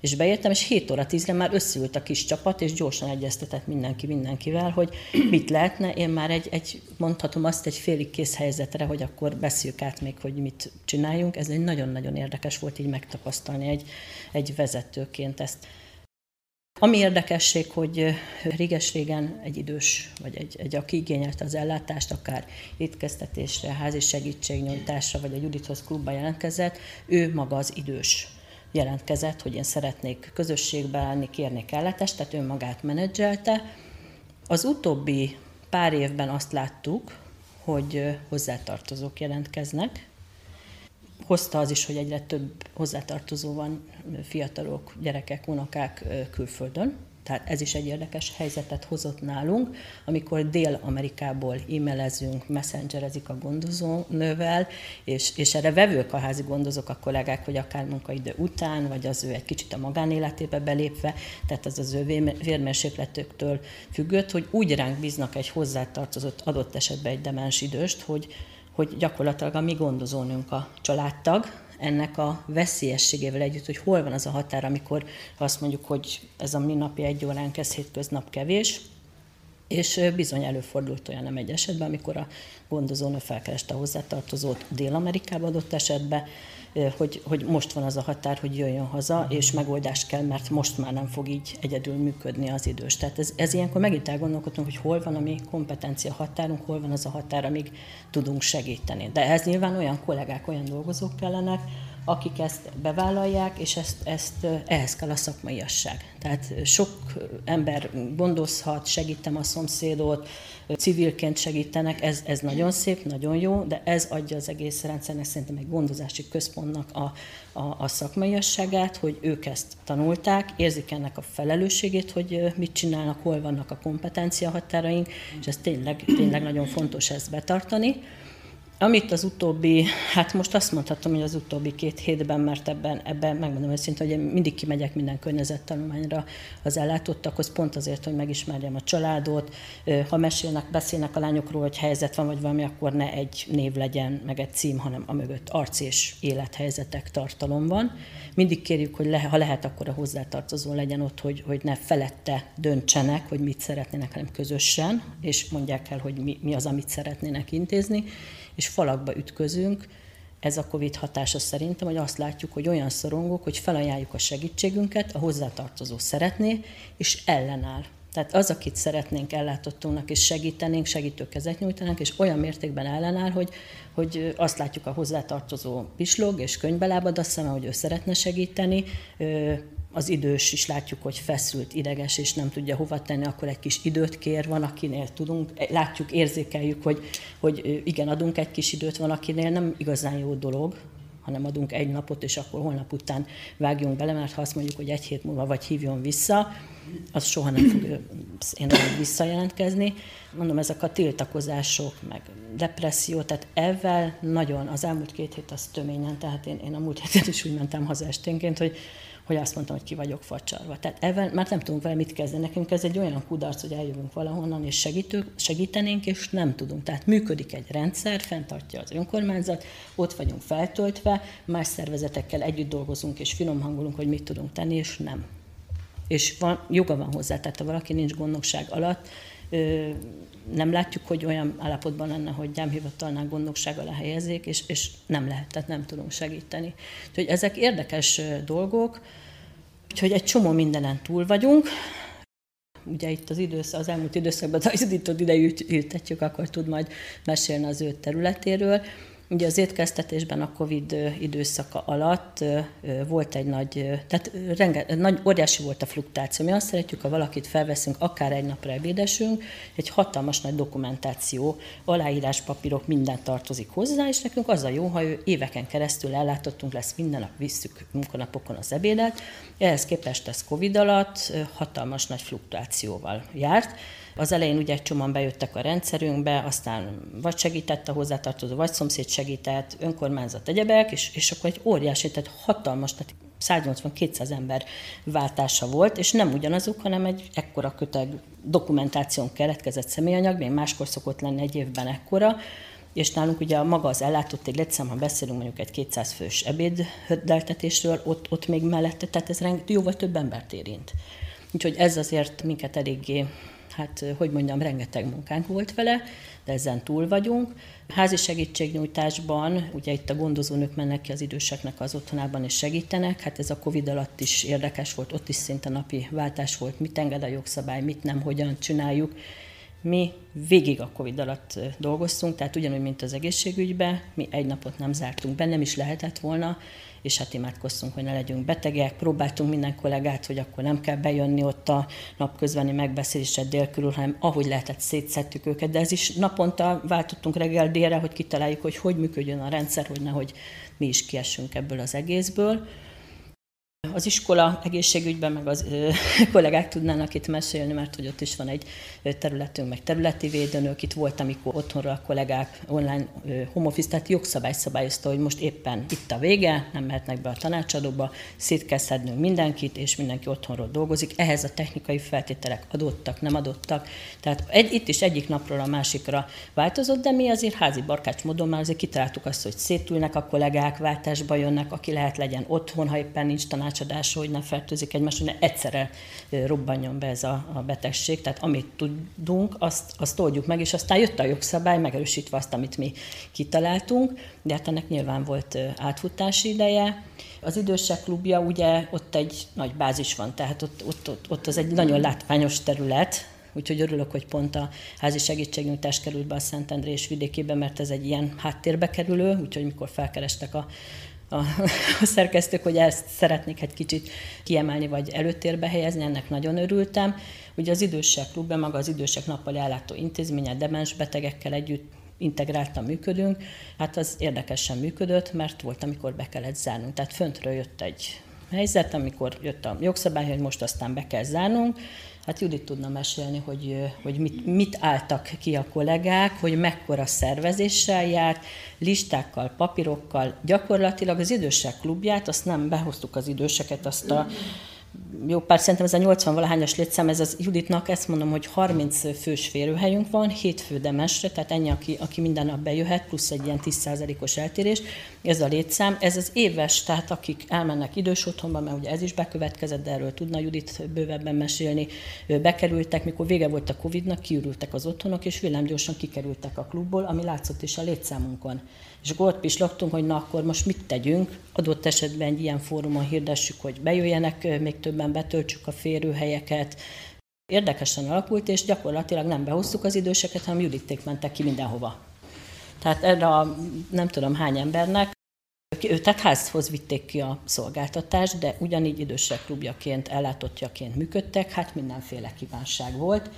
és beértem, és 7 óra 10-re már összeült a kis csapat, és gyorsan egyeztetett mindenki mindenkivel, hogy mit lehetne. Én már egy, egy mondhatom azt egy félig kész helyzetre, hogy akkor beszéljük át még, hogy mit csináljunk. Ez egy nagyon-nagyon érdekes volt így megtapasztalni egy, egy vezetőként ezt. Ami érdekesség, hogy réges-régen egy idős, vagy egy, egy aki igényelte az ellátást, akár étkeztetésre, házi segítségnyújtásra, vagy a Judithoz klubba jelentkezett, ő maga az idős jelentkezett, hogy én szeretnék közösségbe állni, kérnék ellátást, tehát önmagát menedzselte. Az utóbbi pár évben azt láttuk, hogy hozzátartozók jelentkeznek. Hozta az is, hogy egyre több hozzátartozó van, fiatalok, gyerekek, unokák külföldön, tehát ez is egy érdekes helyzetet hozott nálunk, amikor Dél-Amerikából e-mailezünk, messengerezik a gondozónővel, és, és erre vevők a házi gondozók, a kollégák, hogy akár munkaidő után, vagy az ő egy kicsit a magánéletébe belépve, tehát az az ő vérmérsékletőktől függött, hogy úgy ránk bíznak egy hozzátartozott adott esetben egy demens időst, hogy, hogy gyakorlatilag a mi gondozónünk a családtag, ennek a veszélyességével együtt, hogy hol van az a határ, amikor azt mondjuk, hogy ez a mi egy óránk, ez hétköznap kevés, és bizony előfordult olyan nem egy esetben, amikor a gondozónő felkereste a hozzátartozót Dél-Amerikába adott esetben, hogy, hogy most van az a határ, hogy jöjjön haza, és megoldást kell, mert most már nem fog így egyedül működni az idős. Tehát ez, ez ilyenkor megint elgondolkodunk, hogy hol van a mi kompetencia határunk, hol van az a határ, amíg tudunk segíteni. De ez nyilván olyan kollégák, olyan dolgozók kellenek, akik ezt bevállalják, és ezt, ezt ehhez kell a szakmaiasság. Tehát sok ember gondozhat, segítem a szomszédot, civilként segítenek, ez, ez nagyon szép, nagyon jó, de ez adja az egész rendszernek szerintem egy gondozási központnak a, a, a szakmaiasságát, hogy ők ezt tanulták, érzik ennek a felelősségét, hogy mit csinálnak, hol vannak a kompetencia határaink, és ez tényleg, tényleg nagyon fontos ezt betartani. Amit az utóbbi, hát most azt mondhatom, hogy az utóbbi két hétben, mert ebben, ebben megmondom őszintén, hogy én mindig kimegyek minden környezettanulmányra az ellátottakhoz, pont azért, hogy megismerjem a családot. Ha mesélnek, beszélnek a lányokról, hogy helyzet van, vagy valami, akkor ne egy név legyen, meg egy cím, hanem a mögött arc és élethelyzetek tartalom van. Mindig kérjük, hogy le, ha lehet, akkor a hozzátartozó legyen ott, hogy, hogy ne felette döntsenek, hogy mit szeretnének, hanem közösen, és mondják el, hogy mi, mi az, amit szeretnének intézni és falakba ütközünk. Ez a Covid hatása szerintem, hogy azt látjuk, hogy olyan szorongók, hogy felajánljuk a segítségünket, a hozzátartozó szeretné, és ellenáll. Tehát az, akit szeretnénk ellátottunknak és segítenénk, segítőkezet nyújtanánk, és olyan mértékben ellenáll, hogy, hogy azt látjuk a hozzátartozó pislog és könyvbelábad a szeme, hogy ő szeretne segíteni, az idős is látjuk, hogy feszült, ideges, és nem tudja hova tenni, akkor egy kis időt kér, van, akinél tudunk, látjuk, érzékeljük, hogy, hogy igen, adunk egy kis időt, van, akinél nem igazán jó dolog, hanem adunk egy napot, és akkor holnap után vágjunk bele, mert ha azt mondjuk, hogy egy hét múlva vagy hívjon vissza, az soha nem fog én visszajelentkezni. Mondom, ezek a tiltakozások, meg depresszió, tehát ezzel nagyon, az elmúlt két hét az töményen, tehát én, én a múlt héten is úgy mentem haza esténként, hogy hogy azt mondtam, hogy ki vagyok facsarva. Tehát ebben már nem tudunk vele mit kezdeni. Nekünk ez egy olyan kudarc, hogy eljövünk valahonnan, és segítő, segítenénk, és nem tudunk. Tehát működik egy rendszer, fenntartja az önkormányzat, ott vagyunk feltöltve, más szervezetekkel együtt dolgozunk, és finom hangolunk, hogy mit tudunk tenni, és nem. És van, joga van hozzá, tehát ha valaki nincs gondnokság alatt, nem látjuk, hogy olyan állapotban lenne, hogy gyámhivatalnál gondnokság alá helyezzék, és, és nem lehet, tehát nem tudunk segíteni. Úgyhogy ezek érdekes dolgok, úgyhogy egy csomó mindenen túl vagyunk. Ugye itt az időszak, az elmúlt időszakban, ha az ide ültetjük, akkor tud majd mesélni az ő területéről. Ugye az étkeztetésben a Covid időszaka alatt volt egy nagy, tehát renge, nagy, óriási volt a fluktuáció. Mi azt szeretjük, ha valakit felveszünk, akár egy napra ebédesünk, egy hatalmas nagy dokumentáció, aláíráspapírok, minden tartozik hozzá, és nekünk az a jó, ha ő éveken keresztül ellátottunk lesz, minden nap visszük munkanapokon az ebédet. Ehhez képest ez Covid alatt hatalmas nagy fluktuációval járt. Az elején ugye egy csomóan bejöttek a rendszerünkbe, aztán vagy segített a hozzátartozó, vagy szomszéd segített, önkormányzat, egyebek, és, és akkor egy óriási, tehát hatalmas, tehát 180-200 ember váltása volt, és nem ugyanazok, hanem egy ekkora köteg dokumentáción keletkezett személyanyag, még máskor szokott lenni egy évben ekkora, és nálunk ugye maga az ellátott egy létszám, ha beszélünk mondjuk egy 200 fős ebéddeltetésről, ott, ott még mellette, tehát ez jóval több embert érint. Úgyhogy ez azért minket eléggé hát hogy mondjam, rengeteg munkánk volt vele, de ezen túl vagyunk. Házi segítségnyújtásban, ugye itt a gondozónők mennek ki az időseknek az otthonában és segítenek, hát ez a Covid alatt is érdekes volt, ott is szinte napi váltás volt, mit enged a jogszabály, mit nem, hogyan csináljuk. Mi végig a Covid alatt dolgoztunk, tehát ugyanúgy, mint az egészségügyben, mi egy napot nem zártunk be, nem is lehetett volna, és hát imádkoztunk, hogy ne legyünk betegek. Próbáltunk minden kollégát, hogy akkor nem kell bejönni ott a napközbeni megbeszélésre délkörül, hanem ahogy lehetett szétszettük őket, de ez is naponta váltottunk reggel délre, hogy kitaláljuk, hogy hogy működjön a rendszer, hogy nehogy mi is kiessünk ebből az egészből. Az iskola egészségügyben meg az ö, kollégák tudnának itt mesélni, mert hogy ott is van egy területünk, meg területi védőnök. Itt volt, amikor otthonra a kollégák online ö, home office, tehát jogszabály szabályozta, hogy most éppen itt a vége, nem mehetnek be a tanácsadóba, szét kell szednünk mindenkit, és mindenki otthonról dolgozik. Ehhez a technikai feltételek adottak, nem adottak. Tehát egy, itt is egyik napról a másikra változott, de mi azért házi barkács módon már azért kitaláltuk azt, hogy szétülnek a kollégák, váltásba jönnek, aki lehet legyen otthon, ha éppen nincs tanács tanácsadása, hogy ne fertőzik egymást, hogy ne egyszerre robbanjon be ez a, a betegség. Tehát amit tudunk, azt, azt oldjuk meg, és aztán jött a jogszabály, megerősítve azt, amit mi kitaláltunk, de hát ennek nyilván volt átfutási ideje. Az idősek klubja, ugye ott egy nagy bázis van, tehát ott, ott, ott, ott az egy nagyon látványos terület, Úgyhogy örülök, hogy pont a házi segítségnyújtás került be a Szentendrés vidékébe, mert ez egy ilyen háttérbe kerülő, úgyhogy mikor felkerestek a a, a szerkesztők, hogy ezt szeretnék egy kicsit kiemelni, vagy előtérbe helyezni, ennek nagyon örültem. Ugye az idősek klubban, maga az idősek nappali ellátó intézménye, demens betegekkel együtt integráltan működünk, hát az érdekesen működött, mert volt, amikor be kellett zárnunk. Tehát föntről jött egy helyzet, amikor jött a jogszabály, hogy most aztán be kell zárnunk, Hát Judit tudna mesélni, hogy, hogy mit, mit álltak ki a kollégák, hogy mekkora szervezéssel járt, listákkal, papírokkal. Gyakorlatilag az idősek klubját, azt nem behoztuk az időseket, azt a jó pár, szerintem ez a 80 valahányas létszám, ez az Juditnak, ezt mondom, hogy 30 fős férőhelyünk van, 7 fő demesre, tehát ennyi, aki, aki minden nap bejöhet, plusz egy ilyen 10%-os eltérés. Ez a létszám, ez az éves, tehát akik elmennek idős otthonba, mert ugye ez is bekövetkezett, de erről tudna Judit bővebben mesélni, bekerültek, mikor vége volt a Covid-nak, kiürültek az otthonok, és villámgyorsan kikerültek a klubból, ami látszott is a létszámunkon. És akkor ott pislogtunk, hogy na akkor most mit tegyünk, adott esetben egy ilyen fórumon hirdessük, hogy bejöjjenek, még többen betöltsük a férőhelyeket. Érdekesen alakult, és gyakorlatilag nem behoztuk az időseket, hanem Juditék mentek ki mindenhova. Tehát erre a nem tudom hány embernek, tehát házhoz vitték ki a szolgáltatást, de ugyanígy idősek klubjaként, ellátottjaként működtek, hát mindenféle kívánság volt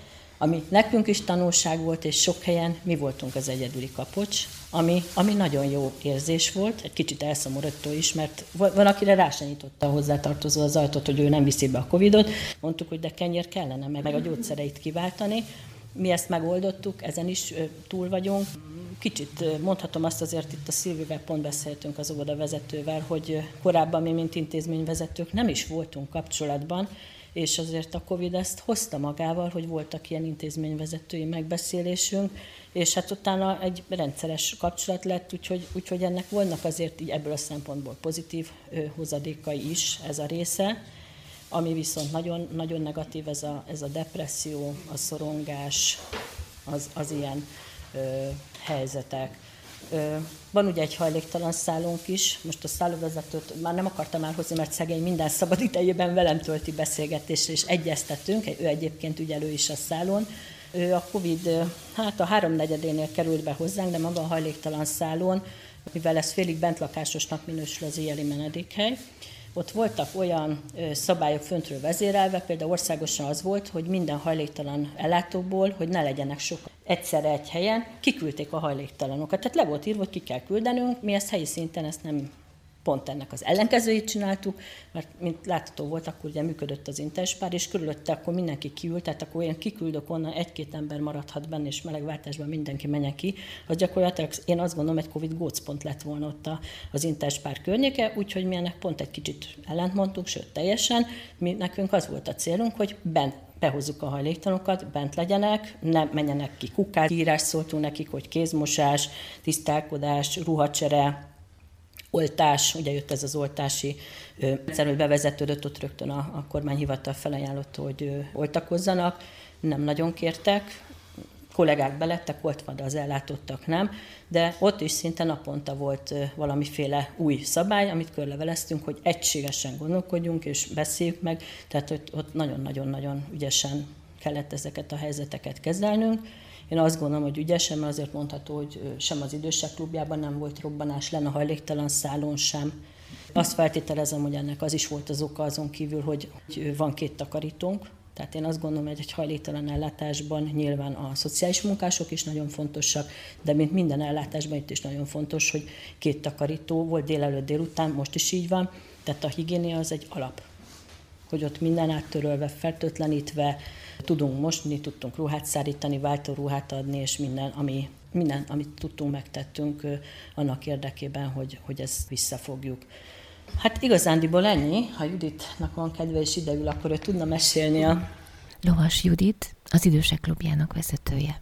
ami nekünk is tanulság volt, és sok helyen mi voltunk az egyedüli kapocs, ami, ami nagyon jó érzés volt, egy kicsit elszomorodtó is, mert van, akire rá se nyitotta a hozzátartozó az ajtót, hogy ő nem viszi be a Covidot. Mondtuk, hogy de kenyér kellene, meg, meg a gyógyszereit kiváltani. Mi ezt megoldottuk, ezen is túl vagyunk. Kicsit mondhatom azt azért, itt a Szilvivel pont beszéltünk az óvoda vezetővel, hogy korábban mi, mint intézményvezetők nem is voltunk kapcsolatban, és azért a Covid ezt hozta magával, hogy voltak ilyen intézményvezetői megbeszélésünk, és hát utána egy rendszeres kapcsolat lett, úgyhogy, úgyhogy ennek vannak azért így ebből a szempontból pozitív hozadékai is ez a része, ami viszont nagyon, nagyon negatív, ez a, ez a depresszió, a szorongás, az, az ilyen ö, helyzetek. Van ugye egy hajléktalan szállónk is, most a szállóvezetőt már nem akartam elhozni, mert szegény minden szabad idejében velem tölti beszélgetésre, és egyeztetünk, ő egyébként ügyelő is a szállón. Ő a Covid, hát a háromnegyedénél került be hozzánk, de maga a hajléktalan szállón, mivel ez félig bentlakásosnak minősül az éjjeli menedékhely, ott voltak olyan szabályok föntről vezérelve, például országosan az volt, hogy minden hajléktalan ellátóból, hogy ne legyenek sok egyszerre egy helyen, kiküldték a hajléktalanokat. Tehát le volt írva, hogy ki kell küldenünk, mi ezt helyi szinten ezt nem pont ennek az ellenkezőjét csináltuk, mert mint látható volt, akkor ugye működött az interspár, és körülötte akkor mindenki kiült, tehát akkor olyan kiküldök onnan, egy-két ember maradhat benne, és melegváltásban mindenki menjen ki, az gyakorlatilag én azt gondolom, egy Covid gócpont lett volna ott az interspár környéke, úgyhogy mi ennek pont egy kicsit ellentmondtunk, sőt teljesen, mi nekünk az volt a célunk, hogy bent behozzuk a hajléktalanokat, bent legyenek, ne menjenek ki kukát, írás szóltunk nekik, hogy kézmosás, tisztálkodás, ruhacsere, oltás, ugye jött ez az oltási rendszer, bevezetődött, ott rögtön a, a kormányhivatal felajánlotta, hogy oltakozzanak, nem nagyon kértek, kollégák belettek oltva, az ellátottak nem, de ott is szinte naponta volt valamiféle új szabály, amit körleveleztünk, hogy egységesen gondolkodjunk és beszéljük meg, tehát ott nagyon-nagyon-nagyon ügyesen kellett ezeket a helyzeteket kezelnünk. Én azt gondolom, hogy ügyesen, mert azért mondható, hogy sem az idősek klubjában nem volt robbanás, lenne hajléktalan szálon sem. Azt feltételezem, hogy ennek az is volt az oka azon kívül, hogy van két takarítónk, tehát én azt gondolom, hogy egy hajléktalan ellátásban nyilván a szociális munkások is nagyon fontosak, de mint minden ellátásban itt is nagyon fontos, hogy két takarító volt délelőtt délután, most is így van, tehát a higiénia az egy alap. Hogy ott minden áttörölve, fertőtlenítve, tudunk mosni, tudtunk ruhát szárítani, váltóruhát adni, és minden, ami, minden, amit tudtunk, megtettünk annak érdekében, hogy, hogy ezt visszafogjuk. Hát igazándiból ennyi, ha Juditnak van kedve és ideül, akkor ő tudna mesélni a... Lovas Judit, az idősek klubjának vezetője.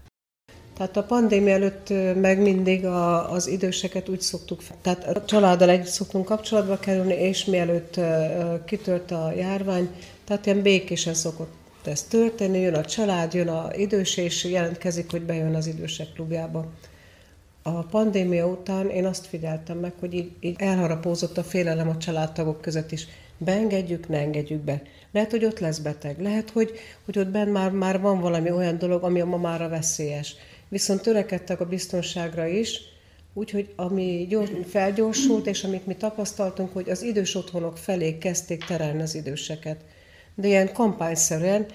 Tehát a pandémia előtt meg mindig a, az időseket úgy szoktuk, tehát a családdal együtt szoktunk kapcsolatba kerülni, és mielőtt kitört a járvány, tehát ilyen békésen szokott ez történni, jön a család, jön a idős, és jelentkezik, hogy bejön az idősek klubjába. A pandémia után én azt figyeltem meg, hogy így, így elharapózott a félelem a családtagok között is. Beengedjük, ne engedjük be. Lehet, hogy ott lesz beteg. Lehet, hogy, hogy ott benn már, már van valami olyan dolog, ami a mamára veszélyes. Viszont törekedtek a biztonságra is, Úgyhogy ami gyors, felgyorsult, és amit mi tapasztaltunk, hogy az idős otthonok felé kezdték terelni az időseket. De ilyen kampányszerűen,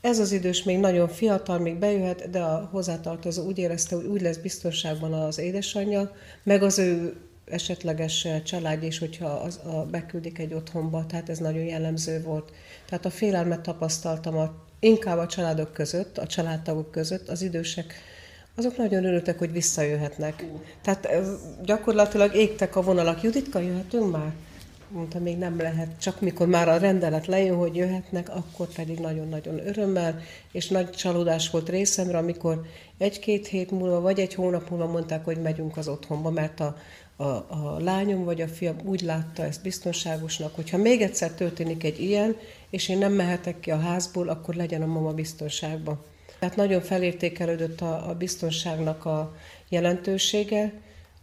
ez az idős még nagyon fiatal, még bejöhet, de a hozzátartozó úgy érezte, hogy úgy lesz biztonságban az édesanyja, meg az ő esetleges család is, hogyha az, a, beküldik egy otthonba, tehát ez nagyon jellemző volt. Tehát a félelmet tapasztaltam a, inkább a családok között, a családtagok között, az idősek azok nagyon örültek, hogy visszajöhetnek. Tehát gyakorlatilag égtek a vonalak. Juditka, jöhetünk már? Mondta, még nem lehet. Csak mikor már a rendelet lejön, hogy jöhetnek, akkor pedig nagyon-nagyon örömmel, és nagy csalódás volt részemre, amikor egy-két hét múlva, vagy egy hónap múlva mondták, hogy megyünk az otthonba, mert a, a, a lányom vagy a fiam úgy látta ezt biztonságosnak, hogyha még egyszer történik egy ilyen, és én nem mehetek ki a házból, akkor legyen a mama biztonságban. Tehát nagyon felértékelődött a, a biztonságnak a jelentősége,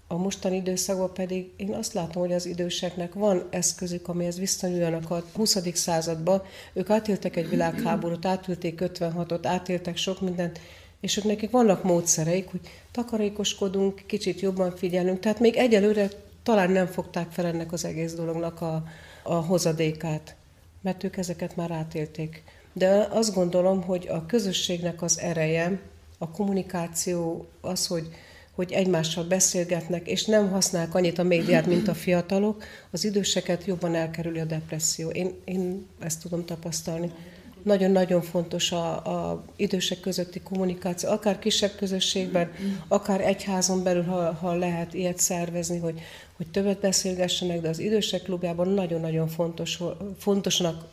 a mostani időszakban pedig én azt látom, hogy az időseknek van eszközük, amihez visszanyúljanak a 20. századba. Ők átéltek egy világháborút, átülték 56-ot, átéltek sok mindent, és ők nekik vannak módszereik, hogy takarékoskodunk, kicsit jobban figyelünk. Tehát még egyelőre talán nem fogták fel ennek az egész dolognak a, a hozadékát, mert ők ezeket már átélték. De azt gondolom, hogy a közösségnek az ereje, a kommunikáció, az, hogy, hogy egymással beszélgetnek, és nem használják annyit a médiát, mint a fiatalok, az időseket jobban elkerüli a depresszió. Én, én ezt tudom tapasztalni. Nagyon-nagyon fontos a, a idősek közötti kommunikáció, akár kisebb közösségben, akár egyházon belül, ha, ha lehet ilyet szervezni, hogy, hogy többet beszélgessenek, de az idősek klubjában nagyon-nagyon fontos, fontosnak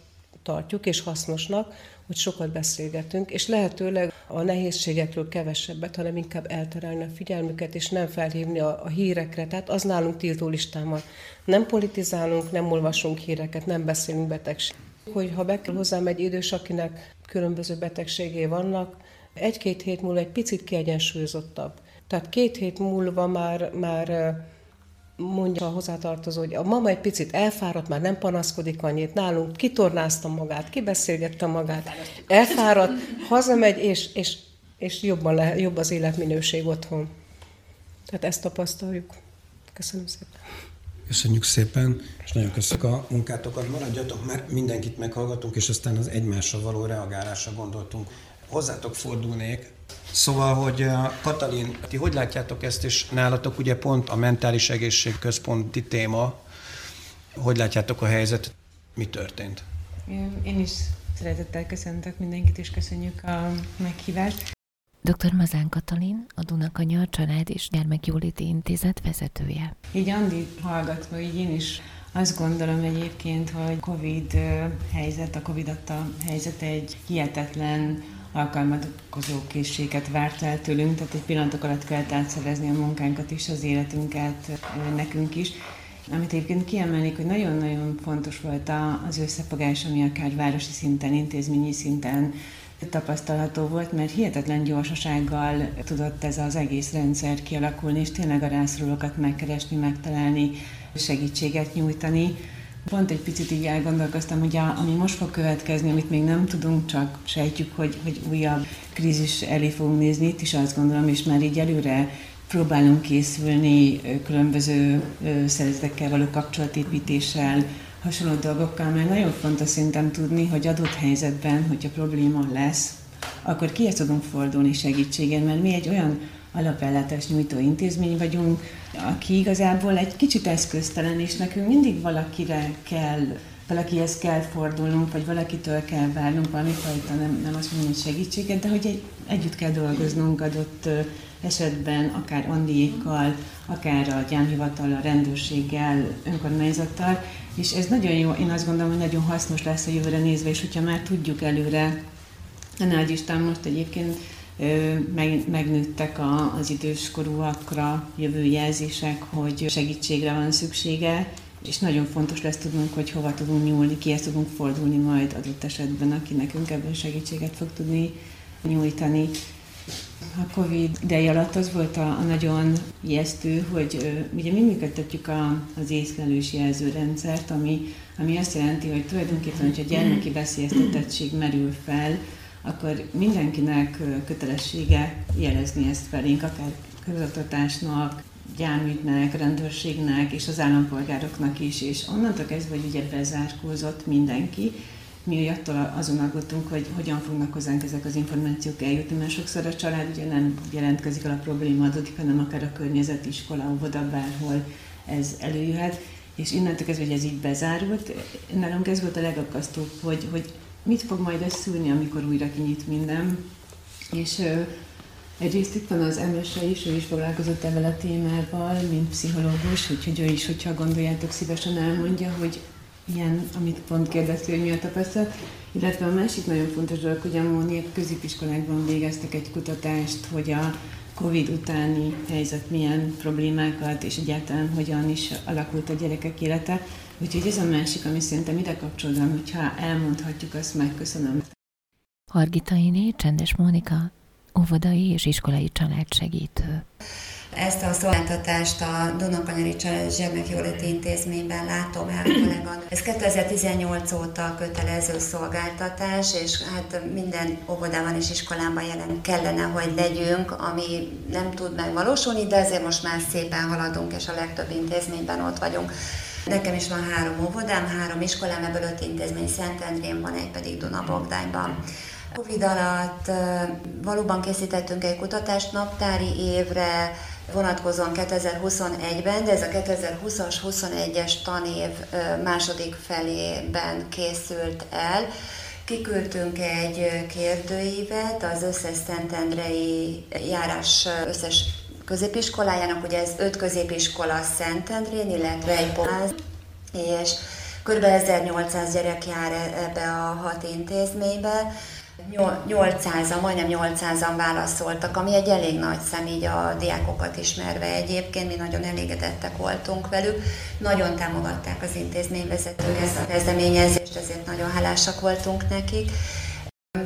tartjuk, és hasznosnak, hogy sokat beszélgetünk, és lehetőleg a nehézségekről kevesebbet, hanem inkább elterelni a figyelmüket, és nem felhívni a, a hírekre. Tehát az nálunk tiltó listán van. Nem politizálunk, nem olvasunk híreket, nem beszélünk betegség. Hogy ha kell hozzám egy idős, akinek különböző betegségé vannak, egy-két hét múlva egy picit kiegyensúlyozottabb. Tehát két hét múlva már, már mondja a hozzátartozó, hogy a mama egy picit elfáradt, már nem panaszkodik annyit, nálunk kitornázta magát, kibeszélgette magát, elfáradt, hazamegy, és, és, és jobban le, jobb az életminőség otthon. Tehát ezt tapasztaljuk. Köszönöm szépen. Köszönjük szépen, és nagyon köszönjük a munkátokat. Maradjatok, mert mindenkit meghallgatunk, és aztán az egymásra való reagálásra gondoltunk. Hozzátok fordulnék, Szóval, hogy uh, Katalin, ti hogy látjátok ezt, és nálatok ugye pont a mentális egészség központi téma, hogy látjátok a helyzetet, mi történt? Én is szeretettel köszöntök mindenkit, és köszönjük a meghívást. Dr. Mazán Katalin, a Dunakanya Család és Gyermekjóléti Intézet vezetője. Így Andi hallgatva, így én is azt gondolom egyébként, hogy Covid helyzet, a Covid adta helyzet egy hihetetlen alkalmazkozó készséget várt el tőlünk, tehát egy pillanatok alatt kellett átszervezni a munkánkat is, az életünket nekünk is. Amit egyébként kiemelnék, hogy nagyon-nagyon fontos volt az összefogás, ami akár városi szinten, intézményi szinten tapasztalható volt, mert hihetetlen gyorsasággal tudott ez az egész rendszer kialakulni, és tényleg a rászorulókat megkeresni, megtalálni, segítséget nyújtani. Pont egy picit így elgondolkoztam, hogy a, ami most fog következni, amit még nem tudunk, csak sejtjük, hogy, hogy újabb krízis elé fogunk nézni, itt is azt gondolom, és már így előre próbálunk készülni különböző szervezetekkel való kapcsolatépítéssel, hasonló dolgokkal, mert nagyon fontos szinten tudni, hogy adott helyzetben, hogyha probléma lesz, akkor kihez tudunk fordulni segítségen, mert mi egy olyan alapellátás nyújtó intézmény vagyunk, aki igazából egy kicsit eszköztelen, és nekünk mindig valakire kell valakihez kell fordulnunk, vagy valakitől kell várnunk valamifajta, nem, nem azt mondom, hogy segítséget, de hogy egy, együtt kell dolgoznunk adott esetben, akár Andiékkal, akár a gyámhivatal, a rendőrséggel, önkormányzattal, és ez nagyon jó, én azt gondolom, hogy nagyon hasznos lesz a jövőre nézve, és hogyha már tudjuk előre, a Nagy Isten most egyébként meg, megnőttek a, az időskorúakra jövő jelzések, hogy segítségre van szüksége, és nagyon fontos lesz tudnunk, hogy hova tudunk nyúlni, kihez tudunk fordulni majd adott esetben, aki nekünk ebben segítséget fog tudni nyújtani. A Covid ideje alatt az volt a, a nagyon ijesztő, hogy ugye mi működtetjük a, az észlelős jelzőrendszert, ami, ami azt jelenti, hogy tulajdonképpen, hogyha gyermeki veszélyeztetettség merül fel, akkor mindenkinek kötelessége jelezni ezt felénk, akár közoktatásnak, gyámügynek, rendőrségnek és az állampolgároknak is, és onnantól kezdve, hogy ugye bezárkózott mindenki, mi attól azon aggódtunk, hogy hogyan fognak hozzánk ezek az információk eljutni, mert sokszor a család ugye nem jelentkezik el a probléma adódik, hanem akár a környezet, iskola, óvoda, bárhol ez előjöhet, és innentől kezdve, hogy ez így bezárult, nálunk ez volt a legakkasztóbb, hogy, hogy mit fog majd ez szülni, amikor újra kinyit minden, és Egyrészt itt van az Emese is, ő is foglalkozott ebben a témával, mint pszichológus, úgyhogy ő is, hogyha gondoljátok, szívesen elmondja, hogy ilyen, amit pont kérdeztél, hogy mi a tapasztalat. Illetve a másik nagyon fontos dolog, hogy a Móniek középiskolákban végeztek egy kutatást, hogy a Covid utáni helyzet milyen problémákat, és egyáltalán hogyan is alakult a gyerekek élete. Úgyhogy ez a másik, ami szerintem ide kapcsolódóan, hogyha elmondhatjuk, azt megköszönöm. Hargita Iné, Csendes Mónika, óvodai és iskolai családsegítő. Ezt a szolgáltatást a Dunakanyari Gyermekjóléti Intézményben látom el kollégan. Ez 2018 óta kötelező szolgáltatás, és hát minden óvodában és iskolában jelen kellene, hogy legyünk, ami nem tud megvalósulni, de ezért most már szépen haladunk, és a legtöbb intézményben ott vagyunk. Nekem is van három óvodám, három iskolám, ebből öt intézmény Szentendrén van, egy pedig Dunabogdányban. Covid alatt valóban készítettünk egy kutatást naptári évre, vonatkozóan 2021-ben, de ez a 2020-as, 21-es tanév második felében készült el. Kiküldtünk egy kérdőívet az összes Szentendrei járás összes középiskolájának, ugye ez öt középiskola Szentendrén, illetve egy poház, és kb. 1800 gyerek jár e- ebbe a hat intézménybe. 800-an, majdnem 800-an válaszoltak, ami egy elég nagy szem így a diákokat ismerve egyébként, mi nagyon elégedettek voltunk velük. Nagyon támogatták az intézményvezetők ezt a kezdeményezést, ezért nagyon hálásak voltunk nekik.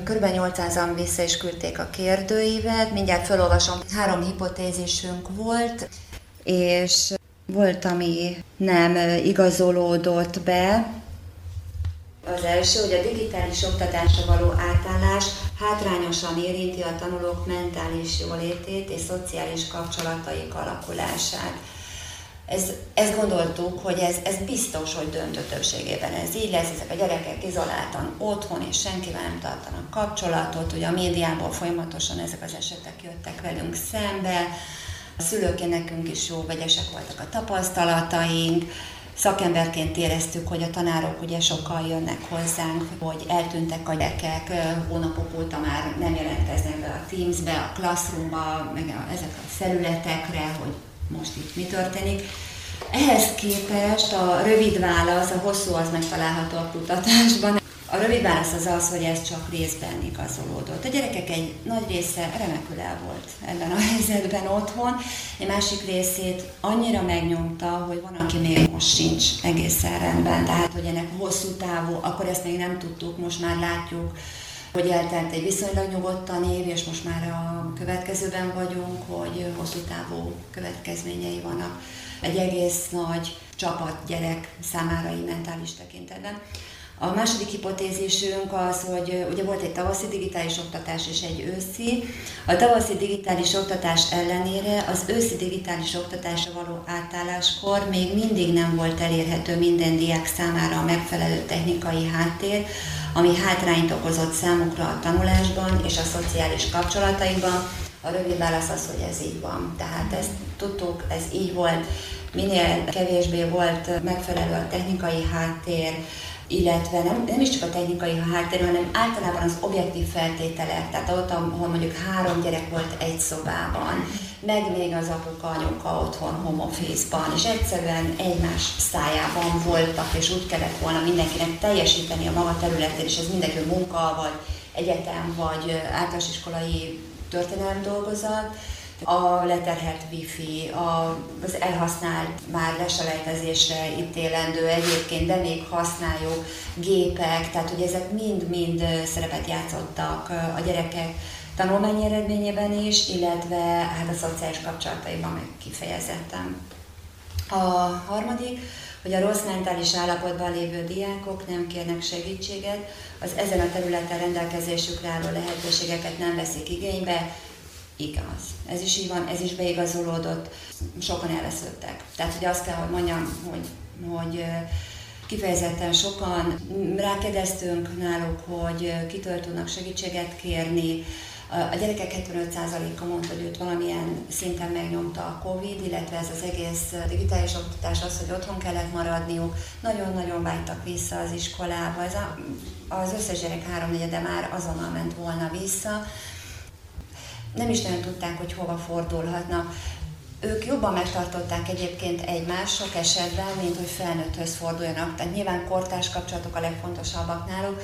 Körülbelül 800-an vissza is küldték a kérdőívet, mindjárt felolvasom. Három hipotézisünk volt, és volt, ami nem igazolódott be, az első, hogy a digitális oktatásra való átállás hátrányosan érinti a tanulók mentális jólétét és szociális kapcsolataik alakulását. Ez, ezt gondoltuk, hogy ez, ez biztos, hogy döntő többségében ez így lesz, ezek a gyerekek izoláltan otthon, és senkivel nem tartanak kapcsolatot. Ugye a médiából folyamatosan ezek az esetek jöttek velünk szembe, a szülőként nekünk is jó vegyesek voltak a tapasztalataink, Szakemberként éreztük, hogy a tanárok ugye sokkal jönnek hozzánk, hogy eltűntek a gyerekek, hónapok óta már nem jelentkeznek be a Teams-be, a Classroom-ba, meg a, ezek a felületekre, hogy most itt mi történik. Ehhez képest a rövid válasz, a hosszú az megtalálható a kutatásban. A rövid válasz az az, hogy ez csak részben igazolódott. A gyerekek egy nagy része remekül el volt ebben a helyzetben otthon, egy másik részét annyira megnyomta, hogy van, aki még most sincs egészen rendben, tehát hogy ennek hosszú távú, akkor ezt még nem tudtuk, most már látjuk, hogy eltelt egy viszonylag nyugodtan év, és most már a következőben vagyunk, hogy hosszú távú következményei vannak egy egész nagy csapat gyerek számára mentális tekintetben. A második hipotézisünk az, hogy ugye volt egy tavaszi digitális oktatás és egy őszi. A tavaszi digitális oktatás ellenére az őszi digitális oktatásra való átálláskor még mindig nem volt elérhető minden diák számára a megfelelő technikai háttér, ami hátrányt okozott számukra a tanulásban és a szociális kapcsolataikban. A rövid válasz az, hogy ez így van. Tehát ezt tudtuk, ez így volt. Minél kevésbé volt megfelelő a technikai háttér, illetve nem, nem is csak a technikai háttér, hanem általában az objektív feltételek, tehát ott, ahol mondjuk három gyerek volt egy szobában, meg még az apuka, anyuka otthon home office-ban, és egyszerűen egymás szájában voltak, és úgy kellett volna mindenkinek teljesíteni a maga területén, és ez mindenki munka, vagy egyetem, vagy általános iskolai történelem dolgozat, a leterhelt wifi, a, az elhasznált, már leselejtezésre ítélendő egyébként, de még használjuk gépek, tehát hogy ezek mind-mind szerepet játszottak a gyerekek tanulmányi eredményében is, illetve hát a szociális kapcsolataiban meg kifejezetten. A harmadik, hogy a rossz mentális állapotban lévő diákok nem kérnek segítséget, az ezen a területen rendelkezésükre álló lehetőségeket nem veszik igénybe, igaz. Ez is így van, ez is beigazolódott, sokan elvesződtek. Tehát, hogy azt kell, hogy mondjam, hogy, hogy kifejezetten sokan rákérdeztünk náluk, hogy kitől tudnak segítséget kérni, a gyerekek 75%-a mondta, hogy őt valamilyen szinten megnyomta a Covid, illetve ez az egész digitális oktatás, az, hogy otthon kellett maradniuk, nagyon-nagyon vágytak vissza az iskolába. Ez a, az összes gyerek háromnegyede már azonnal ment volna vissza. Nem is nagyon tudták, hogy hova fordulhatnak. Ők jobban megtartották egyébként egymást sok esetben, mint hogy felnőtthöz forduljanak. Tehát nyilván kortárs kapcsolatok a legfontosabbak náluk.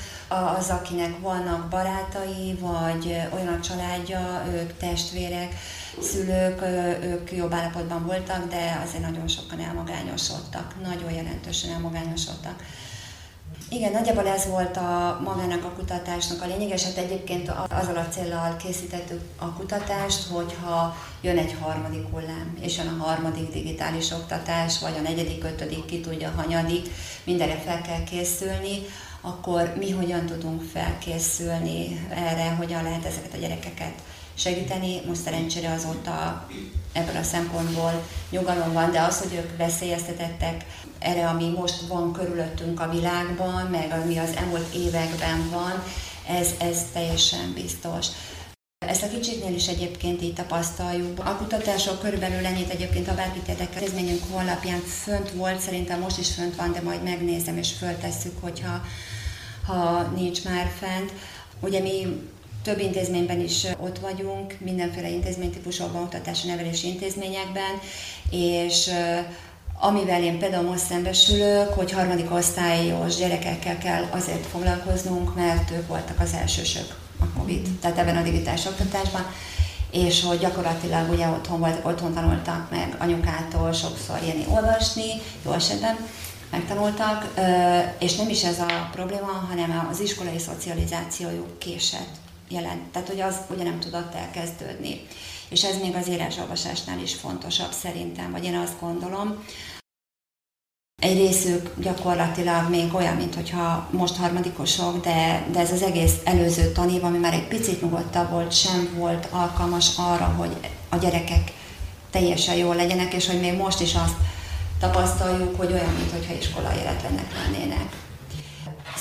Az, akinek vannak barátai, vagy olyan a családja, ők testvérek, szülők, ők jobb állapotban voltak, de azért nagyon sokan elmagányosodtak, nagyon jelentősen elmagányosodtak. Igen, nagyjából ez volt a magának a kutatásnak a lényeg, és hát egyébként azzal a célral készítettük a kutatást, hogyha jön egy harmadik hullám, és jön a harmadik digitális oktatás, vagy a negyedik, ötödik, ki tudja, hanyadik, mindenre fel kell készülni, akkor mi hogyan tudunk felkészülni erre, hogyan lehet ezeket a gyerekeket segíteni. Most szerencsére azóta ebből a szempontból nyugalom van, de az, hogy ők veszélyeztetettek erre, ami most van körülöttünk a világban, meg ami az elmúlt években van, ez, ez teljesen biztos. Ezt a kicsiknél is egyébként így tapasztaljuk. A kutatások körülbelül ennyit egyébként a érdekel. Intézményünk honlapján fönt volt, szerintem most is fönt van, de majd megnézem és föltesszük, hogyha ha nincs már fent. Ugye mi több intézményben is ott vagyunk, mindenféle intézménytípusokban, oktatási nevelési intézményekben, és amivel én például most szembesülök, hogy harmadik osztályos gyerekekkel kell azért foglalkoznunk, mert ők voltak az elsősök a COVID, tehát ebben a digitális oktatásban, és hogy gyakorlatilag ugye otthon voltak, otthon tanultak meg anyukától sokszor írni, olvasni, jó esetben megtanultak, és nem is ez a probléma, hanem az iskolai szocializációjuk késett jelent. Tehát, hogy az ugye nem tudott elkezdődni. És ez még az írásolvasásnál is fontosabb szerintem, vagy én azt gondolom. Egy részük gyakorlatilag még olyan, mint hogyha most harmadikosok, de, de ez az egész előző tanév, ami már egy picit nyugodtabb volt, sem volt alkalmas arra, hogy a gyerekek teljesen jól legyenek, és hogy még most is azt tapasztaljuk, hogy olyan, mintha iskola életlenek lennének.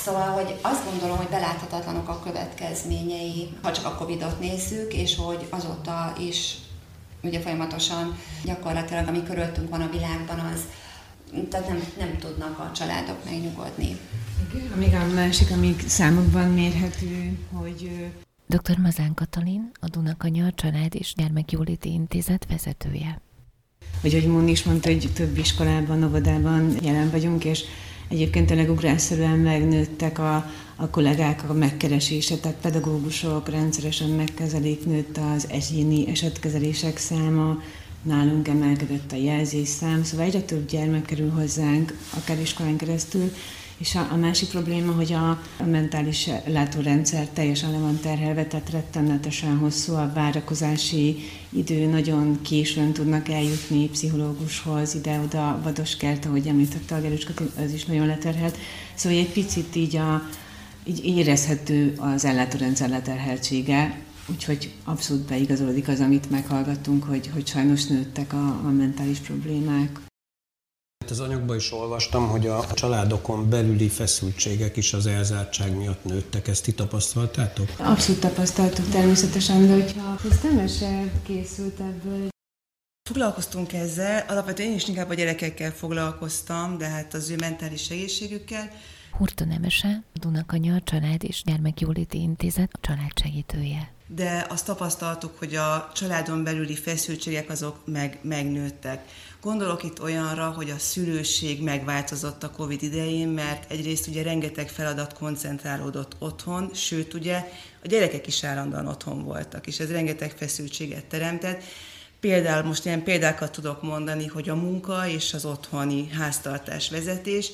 Szóval, hogy azt gondolom, hogy beláthatatlanok a következményei, ha csak a Covid-ot nézzük, és hogy azóta is ugye folyamatosan gyakorlatilag, ami körülöttünk van a világban, az tehát nem, nem tudnak a családok megnyugodni. Amíg a másik, amíg számokban mérhető, hogy Dr. Mazán Katalin, a Dunakanya Család és Gyermekjóléti Intézet vezetője. Vagy hogy Móni is mondta, hogy több iskolában, óvodában jelen vagyunk, és Egyébként tényleg ugrásszerűen megnőttek a, a kollégák a megkeresése, tehát pedagógusok rendszeresen megkezelik, nőtt az egyéni esetkezelések száma, nálunk emelkedett a jelzésszám, szóval egyre több gyermek kerül hozzánk, akár iskolán keresztül, és a, a másik probléma, hogy a, a mentális látórendszer teljesen le van terhelve, tehát rettenetesen hosszú a várakozási idő, nagyon későn tudnak eljutni pszichológushoz, ide-oda, Vadoskert, ahogy említette a Gerücska, az is nagyon leterhelt. Szóval egy picit így, a, így érezhető az ellátórendszer leterheltsége, Úgyhogy abszolút beigazolódik az, amit meghallgattunk, hogy, hogy sajnos nőttek a, a mentális problémák. Az anyagban is olvastam, hogy a családokon belüli feszültségek is az elzártság miatt nőttek. Ezt ti tapasztaltátok? Abszolút tapasztaltuk természetesen, de hogyha se készült ebből. Foglalkoztunk ezzel, alapvetően én is inkább a gyerekekkel foglalkoztam, de hát az ő mentális egészségükkel. Hurta Nemese, Dunakanya Család és Gyermekjóléti Intézet a családsegítője. De azt tapasztaltuk, hogy a családon belüli feszültségek azok meg, megnőttek. Gondolok itt olyanra, hogy a szülőség megváltozott a Covid idején, mert egyrészt ugye rengeteg feladat koncentrálódott otthon, sőt ugye a gyerekek is állandóan otthon voltak, és ez rengeteg feszültséget teremtett. Például most ilyen példákat tudok mondani, hogy a munka és az otthoni háztartás vezetés.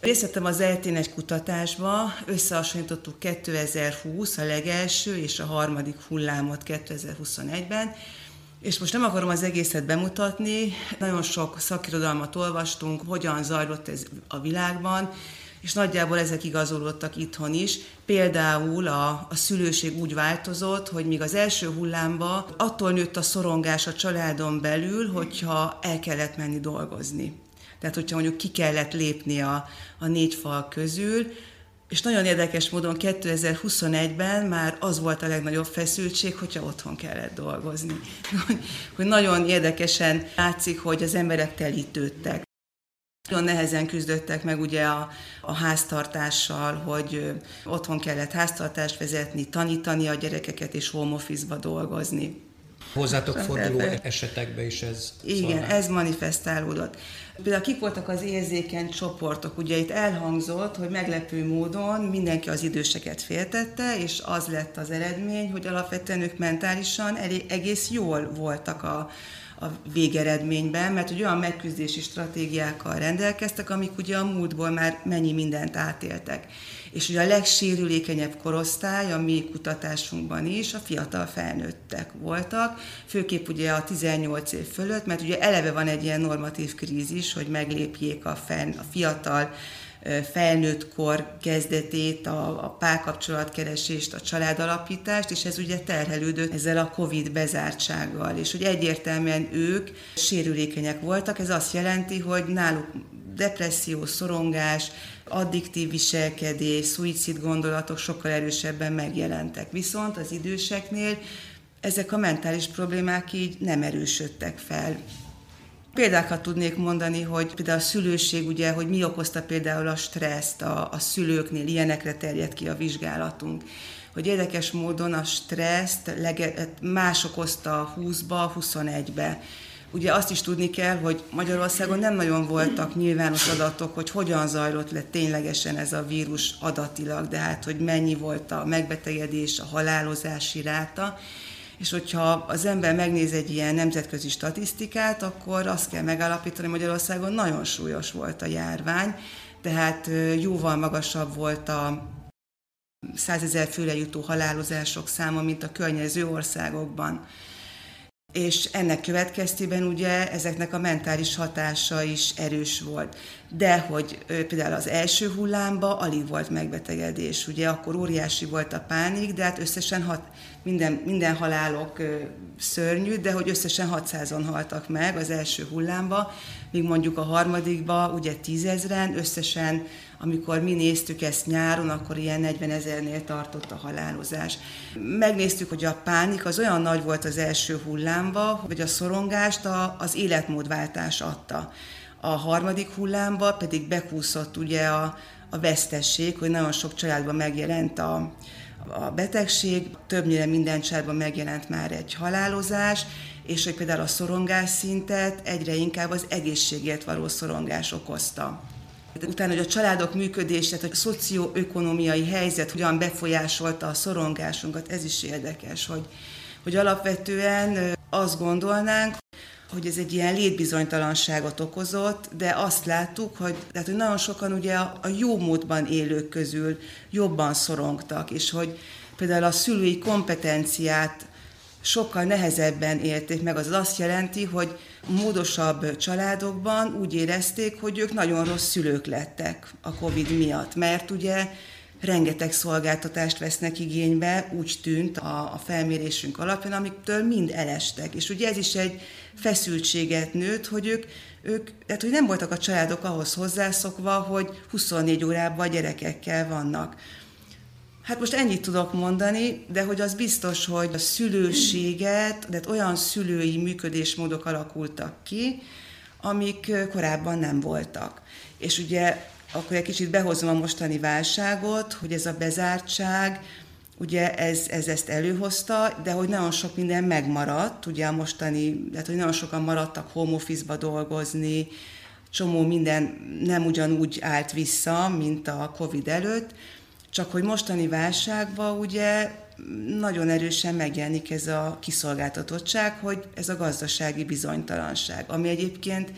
Részt vettem az eltén egy kutatásba, összehasonlítottuk 2020 a legelső és a harmadik hullámot 2021-ben, és most nem akarom az egészet bemutatni, nagyon sok szakirodalmat olvastunk, hogyan zajlott ez a világban, és nagyjából ezek igazolódtak itthon is. Például a, a szülőség úgy változott, hogy míg az első hullámba attól nőtt a szorongás a családon belül, hogyha el kellett menni dolgozni. Tehát, hogyha mondjuk ki kellett lépni a, a négy fal közül, és nagyon érdekes módon 2021-ben már az volt a legnagyobb feszültség, hogyha otthon kellett dolgozni. hogy nagyon érdekesen látszik, hogy az emberek telítődtek. Nagyon nehezen küzdöttek meg ugye a, a háztartással, hogy otthon kellett háztartást vezetni, tanítani a gyerekeket és home office-ba dolgozni. Hozzátok forduló esetekben is ez Igen, szolgál. ez manifestálódott. Például kik voltak az érzékeny csoportok? Ugye itt elhangzott, hogy meglepő módon mindenki az időseket féltette, és az lett az eredmény, hogy alapvetően ők mentálisan elég, egész jól voltak a, a végeredményben, mert hogy olyan megküzdési stratégiákkal rendelkeztek, amik ugye a múltból már mennyi mindent átéltek. És ugye a legsérülékenyebb korosztály a mi kutatásunkban is a fiatal felnőttek voltak, főképp ugye a 18 év fölött, mert ugye eleve van egy ilyen normatív krízis, hogy meglépjék a, fenn, a fiatal felnőtt kor kezdetét, a, a párkapcsolatkeresést, a családalapítást, és ez ugye terhelődött ezzel a Covid bezártsággal, és hogy egyértelműen ők sérülékenyek voltak, ez azt jelenti, hogy náluk depresszió, szorongás, addiktív viselkedés, szuicid gondolatok sokkal erősebben megjelentek. Viszont az időseknél ezek a mentális problémák így nem erősödtek fel. Példákat tudnék mondani, hogy például a szülőség, ugye, hogy mi okozta például a stresszt a, a szülőknél, ilyenekre terjed ki a vizsgálatunk. Hogy érdekes módon a stresszt lege, más okozta 20-ba, 21-be. Ugye azt is tudni kell, hogy Magyarországon nem nagyon voltak nyilvános adatok, hogy hogyan zajlott le ténylegesen ez a vírus adatilag, de hát, hogy mennyi volt a megbetegedés, a halálozási ráta. És hogyha az ember megnéz egy ilyen nemzetközi statisztikát, akkor azt kell megállapítani, hogy Magyarországon nagyon súlyos volt a járvány, tehát jóval magasabb volt a százezer főre jutó halálozások száma, mint a környező országokban és ennek következtében ugye ezeknek a mentális hatása is erős volt. De hogy például az első hullámba alig volt megbetegedés, ugye akkor óriási volt a pánik, de hát összesen hat, minden, minden halálok szörnyű, de hogy összesen 600-on haltak meg az első hullámba, míg mondjuk a harmadikba ugye tízezren, összesen amikor mi néztük ezt nyáron, akkor ilyen 40 ezernél tartott a halálozás. Megnéztük, hogy a pánik az olyan nagy volt az első hullámba, hogy a szorongást a, az életmódváltás adta. A harmadik hullámba pedig bekúszott ugye a, a vesztesség, hogy nagyon sok családban megjelent a, a betegség, többnyire minden családban megjelent már egy halálozás, és hogy például a szorongás szintet egyre inkább az egészségért való szorongás okozta. Utána, hogy a családok működése, a szocioökonomiai helyzet hogyan befolyásolta a szorongásunkat, ez is érdekes, hogy, hogy alapvetően azt gondolnánk, hogy ez egy ilyen létbizonytalanságot okozott, de azt láttuk, hogy, tehát, hogy nagyon sokan ugye a, a jó módban élők közül jobban szorongtak, és hogy például a szülői kompetenciát sokkal nehezebben élték meg. Az azt jelenti, hogy módosabb családokban úgy érezték, hogy ők nagyon rossz szülők lettek a COVID miatt, mert ugye rengeteg szolgáltatást vesznek igénybe, úgy tűnt a, a felmérésünk alapján, amiktől mind elestek. És ugye ez is egy feszültséget nőtt, hogy ők, ők tehát hogy nem voltak a családok ahhoz hozzászokva, hogy 24 órában a gyerekekkel vannak. Hát most ennyit tudok mondani, de hogy az biztos, hogy a szülőséget, de olyan szülői működésmódok alakultak ki, amik korábban nem voltak. És ugye akkor egy kicsit behozom a mostani válságot, hogy ez a bezártság, ugye ez, ez ezt előhozta, de hogy nagyon sok minden megmaradt, ugye a mostani, tehát hogy nagyon sokan maradtak home office-ba dolgozni, csomó minden nem ugyanúgy állt vissza, mint a Covid előtt, csak hogy mostani válságban ugye nagyon erősen megjelenik ez a kiszolgáltatottság, hogy ez a gazdasági bizonytalanság, ami egyébként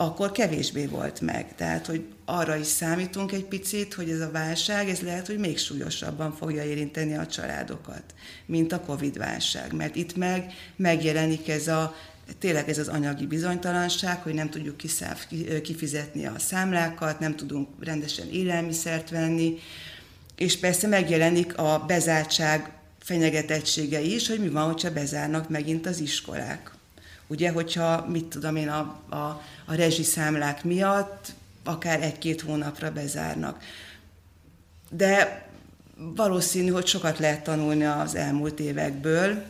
akkor kevésbé volt meg. Tehát, hogy arra is számítunk egy picit, hogy ez a válság, ez lehet, hogy még súlyosabban fogja érinteni a családokat, mint a Covid-válság. Mert itt meg megjelenik ez a Tényleg ez az anyagi bizonytalanság, hogy nem tudjuk kifizetni a számlákat, nem tudunk rendesen élelmiszert venni, és persze megjelenik a bezártság fenyegetettsége is, hogy mi van, hogyha bezárnak megint az iskolák. Ugye, hogyha, mit tudom én, a, a, a rezsiszámlák miatt akár egy-két hónapra bezárnak. De valószínű, hogy sokat lehet tanulni az elmúlt évekből,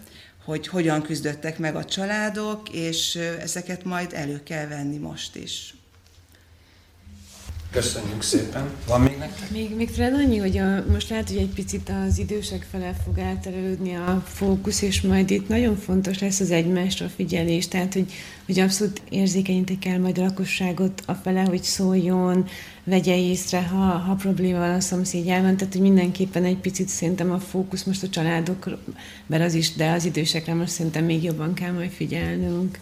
hogy hogyan küzdöttek meg a családok, és ezeket majd elő kell venni most is. Köszönjük szépen. Van még nektek? Még, még talán annyi, hogy a, most lehet, hogy egy picit az idősek fele fog elterelődni a fókusz, és majd itt nagyon fontos lesz az egymásra figyelés, tehát hogy, hogy abszolút érzékenyítik kell majd a lakosságot a fele, hogy szóljon, vegye észre, ha, ha probléma van a szomszédjában, tehát hogy mindenképpen egy picit szerintem a fókusz most a családokra, az is, de az idősekre most szerintem még jobban kell majd figyelnünk.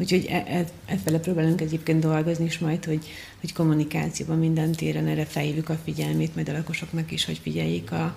Úgyhogy e, e, e próbálunk egyébként dolgozni is majd, hogy, hogy kommunikációban minden téren erre felhívjuk a figyelmét, majd a lakosoknak is, hogy figyeljék a,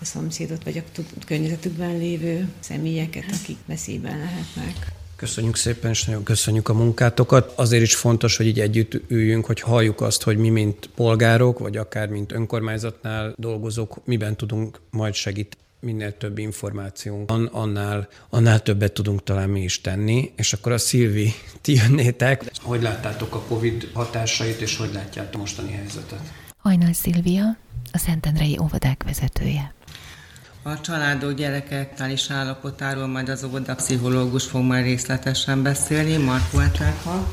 a szomszédot, vagy a környezetükben lévő személyeket, akik veszélyben lehetnek. Köszönjük szépen, és nagyon köszönjük a munkátokat. Azért is fontos, hogy így együtt üljünk, hogy halljuk azt, hogy mi, mint polgárok, vagy akár mint önkormányzatnál dolgozók, miben tudunk majd segíteni minél több információnk van, annál, annál többet tudunk talán mi is tenni. És akkor a Szilvi, ti jönnétek. Hogy láttátok a Covid hatásait, és hogy látjátok mostani helyzetet? Hajnal Szilvia, a Szentendrei óvodák vezetője. A családok gyerekeknél is állapotáról majd az óvodapszichológus fog majd részletesen beszélni, Markó Etelha.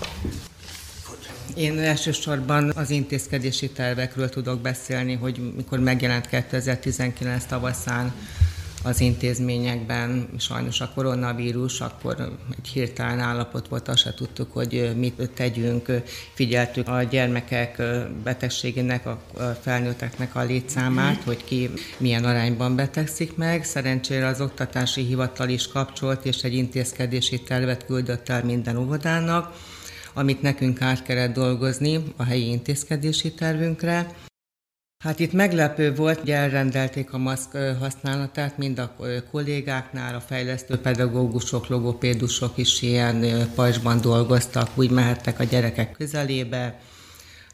Én elsősorban az intézkedési tervekről tudok beszélni, hogy mikor megjelent 2019 tavaszán az intézményekben sajnos a koronavírus, akkor egy hirtelen állapot volt, azt se tudtuk, hogy mit tegyünk. Figyeltük a gyermekek betegségének, a felnőtteknek a létszámát, hogy ki milyen arányban betegszik meg. Szerencsére az oktatási hivatal is kapcsolt, és egy intézkedési tervet küldött el minden óvodának amit nekünk át kellett dolgozni a helyi intézkedési tervünkre. Hát itt meglepő volt, hogy elrendelték a maszk használatát mind a kollégáknál, a fejlesztő pedagógusok, logopédusok is ilyen pajzsban dolgoztak, úgy mehettek a gyerekek közelébe.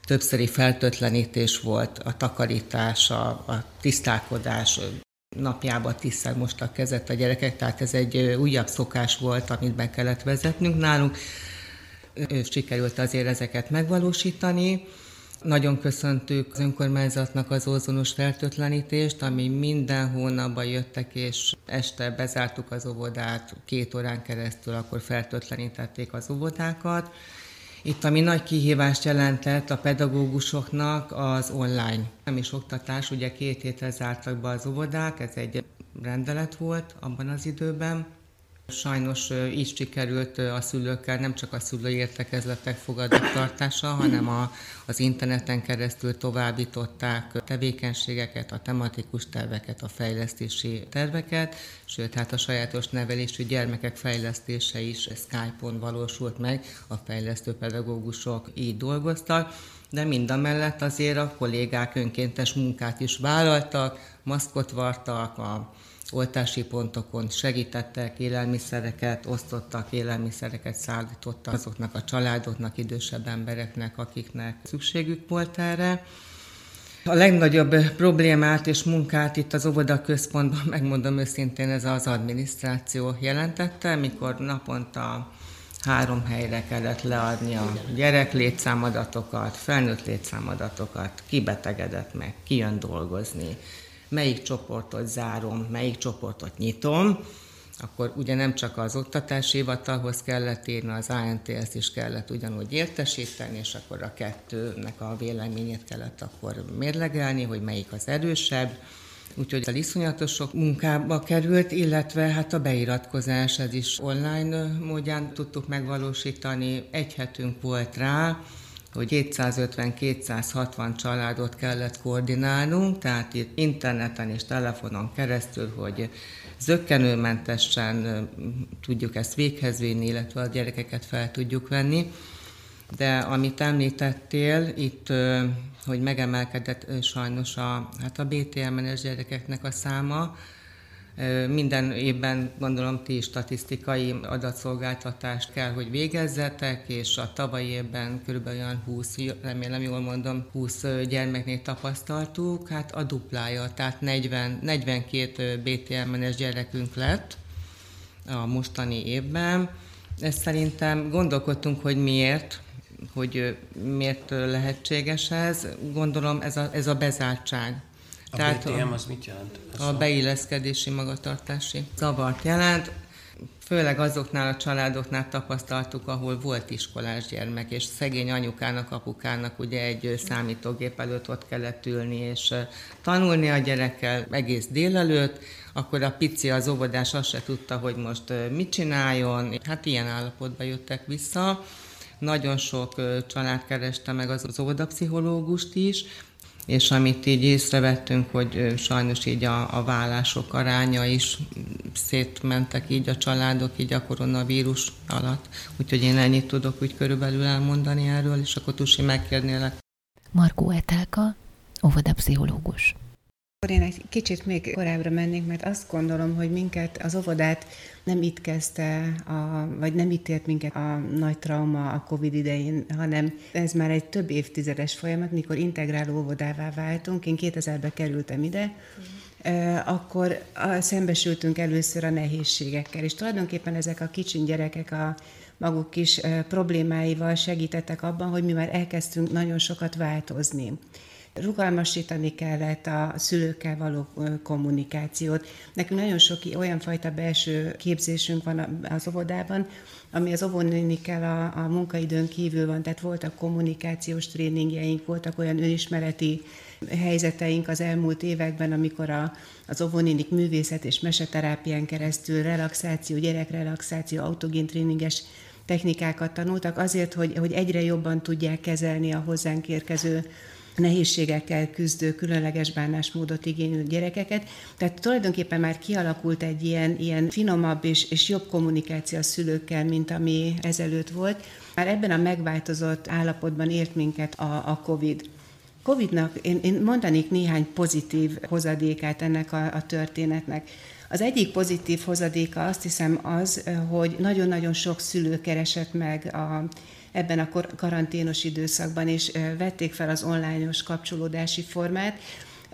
Többszöri feltötlenítés volt, a takarítás, a, a tisztálkodás, napjában tízszer mostak kezet a gyerekek, tehát ez egy újabb szokás volt, amit be kellett vezetnünk nálunk sikerült azért ezeket megvalósítani. Nagyon köszöntük az önkormányzatnak az ózonos fertőtlenítést, ami minden hónapban jöttek, és este bezártuk az óvodát, két órán keresztül akkor fertőtlenítették az óvodákat. Itt ami nagy kihívást jelentett a pedagógusoknak az online. Nem is oktatás, ugye két hétre zártak be az óvodák, ez egy rendelet volt abban az időben, Sajnos így sikerült a szülőkkel nem csak a szülői értekezletek fogadattartása, hanem a, az interneten keresztül továbbították a tevékenységeket, a tematikus terveket, a fejlesztési terveket, sőt, hát a sajátos nevelésű gyermekek fejlesztése is Skype-on valósult meg, a fejlesztő pedagógusok így dolgoztak, de mind a mellett azért a kollégák önkéntes munkát is vállaltak, maszkot vartak, a oltási pontokon segítettek, élelmiszereket osztottak, élelmiszereket szállítottak azoknak a családoknak, idősebb embereknek, akiknek szükségük volt erre. A legnagyobb problémát és munkát itt az óvoda központban, megmondom őszintén, ez az adminisztráció jelentette, mikor naponta három helyre kellett leadni a gyerek létszámadatokat, felnőtt létszámadatokat, ki betegedett meg, ki jön dolgozni, melyik csoportot zárom, melyik csoportot nyitom, akkor ugye nem csak az oktatási hivatalhoz kellett írni, az ANTS is kellett ugyanúgy értesíteni, és akkor a kettőnek a véleményét kellett akkor mérlegelni, hogy melyik az erősebb. Úgyhogy a iszonyatos sok munkába került, illetve hát a beiratkozás, ez is online módján tudtuk megvalósítani. Egy hetünk volt rá, hogy 250-260 családot kellett koordinálnunk, tehát itt interneten és telefonon keresztül, hogy zöggenőmentesen tudjuk ezt véghez vinni, illetve a gyerekeket fel tudjuk venni. De amit említettél, itt, hogy megemelkedett sajnos a, hát a BTM-es gyerekeknek a száma, Minden évben gondolom ti statisztikai adatszolgáltatást kell, hogy végezzetek, és a tavalyi évben kb. olyan 20, remélem jól mondom, 20 gyermeknél tapasztaltuk, hát a duplája, tehát 40, 42 BTM-es gyerekünk lett a mostani évben. Ezt szerintem gondolkodtunk, hogy miért, hogy miért lehetséges ez. Gondolom ez a, ez a bezártság. A Tehát BTM az mit jelent? Ez a beilleszkedési magatartási zavart jelent. Főleg azoknál a családoknál tapasztaltuk, ahol volt iskolás gyermek, és szegény anyukának, apukának ugye egy számítógép előtt ott kellett ülni, és tanulni a gyerekkel egész délelőtt, akkor a pici az óvodás azt se tudta, hogy most mit csináljon. Hát ilyen állapotba jöttek vissza. Nagyon sok család kereste meg az óvodapszichológust is, és amit így észrevettünk, hogy sajnos így a, a vállások aránya is szétmentek így a családok így a koronavírus alatt. Úgyhogy én ennyit tudok úgy körülbelül elmondani erről, és akkor Tusi megkérnélek. Markó Etelka, óvodapszichológus. Én egy kicsit még korábbra mennék, mert azt gondolom, hogy minket az óvodát nem itt kezdte, a, vagy nem itt ért minket a nagy trauma a Covid idején, hanem ez már egy több évtizedes folyamat, mikor integráló óvodává váltunk. Én 2000-ben kerültem ide, akkor szembesültünk először a nehézségekkel, és tulajdonképpen ezek a kicsin gyerekek a maguk kis problémáival segítettek abban, hogy mi már elkezdtünk nagyon sokat változni rugalmasítani kellett a szülőkkel való kommunikációt. Nekünk nagyon sok olyan fajta belső képzésünk van az óvodában, ami az óvónénikkel a, a munkaidőn kívül van, tehát voltak kommunikációs tréningjeink, voltak olyan önismereti helyzeteink az elmúlt években, amikor a, az óvónénik művészet és meseterápián keresztül relaxáció, gyerekrelaxáció, autogén tréninges technikákat tanultak azért, hogy, hogy egyre jobban tudják kezelni a hozzánk érkező nehézségekkel küzdő, különleges bánásmódot igénylő gyerekeket. Tehát tulajdonképpen már kialakult egy ilyen, ilyen finomabb és, és jobb kommunikáció a szülőkkel, mint ami ezelőtt volt. Már ebben a megváltozott állapotban ért minket a, a COVID. Covid-nak én, én mondanék néhány pozitív hozadékát ennek a, a történetnek. Az egyik pozitív hozadéka azt hiszem az, hogy nagyon-nagyon sok szülő keresett meg a ebben a karanténos időszakban, és vették fel az onlineos kapcsolódási formát,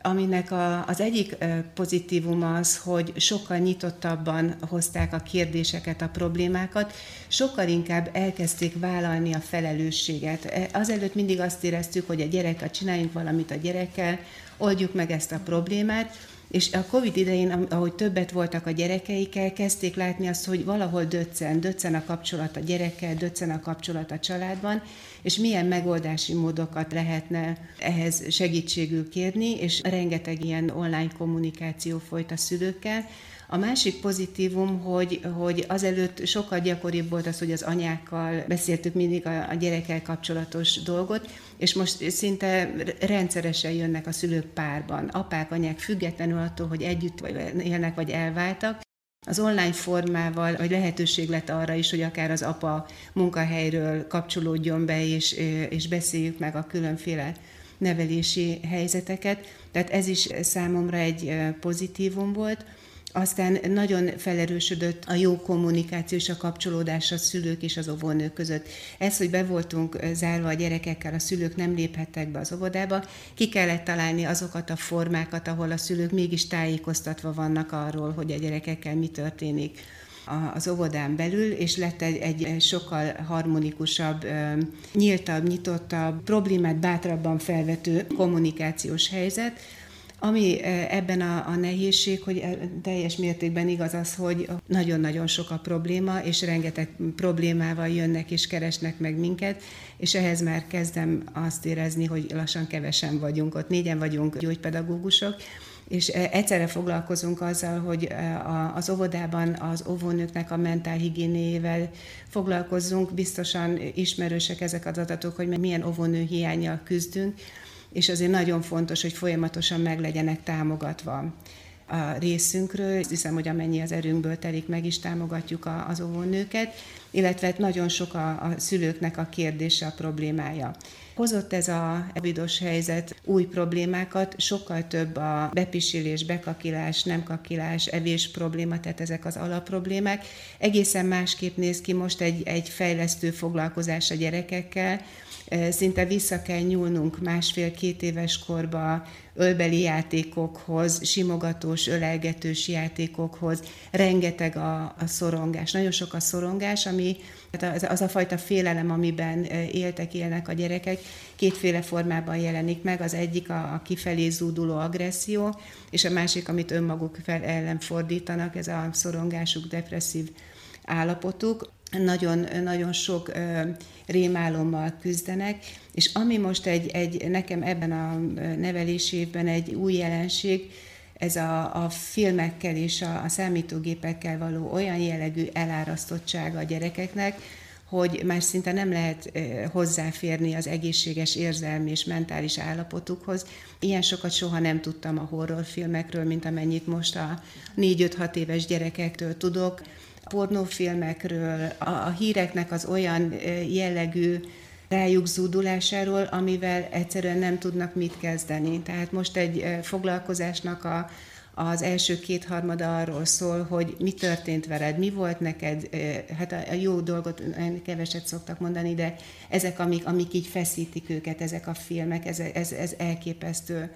aminek a, az egyik pozitívum az, hogy sokkal nyitottabban hozták a kérdéseket, a problémákat, sokkal inkább elkezdték vállalni a felelősséget. E, azelőtt mindig azt éreztük, hogy a gyerekkel csináljunk valamit a gyerekkel, oldjuk meg ezt a problémát, és a Covid idején, ahogy többet voltak a gyerekeikkel, kezdték látni azt, hogy valahol döccen, döccen a kapcsolat a gyerekkel, döccen a kapcsolat a családban, és milyen megoldási módokat lehetne ehhez segítségül kérni, és rengeteg ilyen online kommunikáció folyt a szülőkkel, a másik pozitívum, hogy, hogy azelőtt sokkal gyakoribb volt az, hogy az anyákkal beszéltük mindig a, a gyerekkel kapcsolatos dolgot, és most szinte rendszeresen jönnek a szülők párban, apák, anyák függetlenül attól, hogy együtt élnek vagy elváltak, az online formával, vagy lehetőség lett arra is, hogy akár az apa munkahelyről kapcsolódjon be, és, és beszéljük meg a különféle nevelési helyzeteket. Tehát ez is számomra egy pozitívum volt. Aztán nagyon felerősödött a jó kommunikáció és a kapcsolódás a szülők és az óvónők között. Ez, hogy be voltunk zárva a gyerekekkel, a szülők nem léphettek be az óvodába, ki kellett találni azokat a formákat, ahol a szülők mégis tájékoztatva vannak arról, hogy a gyerekekkel mi történik az óvodán belül, és lett egy, egy sokkal harmonikusabb, nyíltabb, nyitottabb, problémát bátrabban felvető kommunikációs helyzet, ami ebben a, a nehézség, hogy teljes mértékben igaz az, hogy nagyon-nagyon sok a probléma, és rengeteg problémával jönnek és keresnek meg minket, és ehhez már kezdem azt érezni, hogy lassan kevesen vagyunk ott. Négyen vagyunk gyógypedagógusok, és egyszerre foglalkozunk azzal, hogy az óvodában az óvónőknek a mentálhigiénével foglalkozzunk. Biztosan ismerősek ezek az adatok, hogy milyen óvónő hiányjal küzdünk, és azért nagyon fontos, hogy folyamatosan meg legyenek támogatva a részünkről. Hiszem, hogy amennyi az erőnkből telik, meg is támogatjuk az óvónőket, illetve nagyon sok a, a szülőknek a kérdése, a problémája. Hozott ez a evidos helyzet új problémákat, sokkal több a bepisilés, bekakilás, nem kakilás, evés probléma, tehát ezek az alapproblémák. Egészen másképp néz ki most egy, egy fejlesztő foglalkozás a gyerekekkel, szinte vissza kell nyúlnunk másfél-két éves korba ölbeli játékokhoz, simogatós, ölelgetős játékokhoz, rengeteg a, a szorongás, nagyon sok a szorongás, ami hát az, az a fajta félelem, amiben éltek, élnek a gyerekek, kétféle formában jelenik meg, az egyik a, a kifelé zúduló agresszió, és a másik, amit önmaguk fel ellen fordítanak, ez a szorongásuk, depresszív állapotuk nagyon, nagyon sok rémálommal küzdenek, és ami most egy, egy nekem ebben a nevelési évben egy új jelenség, ez a, a filmekkel és a, a számítógépekkel való olyan jellegű elárasztottsága a gyerekeknek, hogy már szinte nem lehet hozzáférni az egészséges érzelmi és mentális állapotukhoz. Ilyen sokat soha nem tudtam a horrorfilmekről, mint amennyit most a 4-5-6 éves gyerekektől tudok pornófilmekről, a, a híreknek az olyan jellegű rájuk zúdulásáról, amivel egyszerűen nem tudnak mit kezdeni. Tehát most egy foglalkozásnak a, az első kétharmada arról szól, hogy mi történt veled, mi volt neked, hát a jó dolgot keveset szoktak mondani, de ezek, amik, amik így feszítik őket, ezek a filmek, ez, ez, ez elképesztő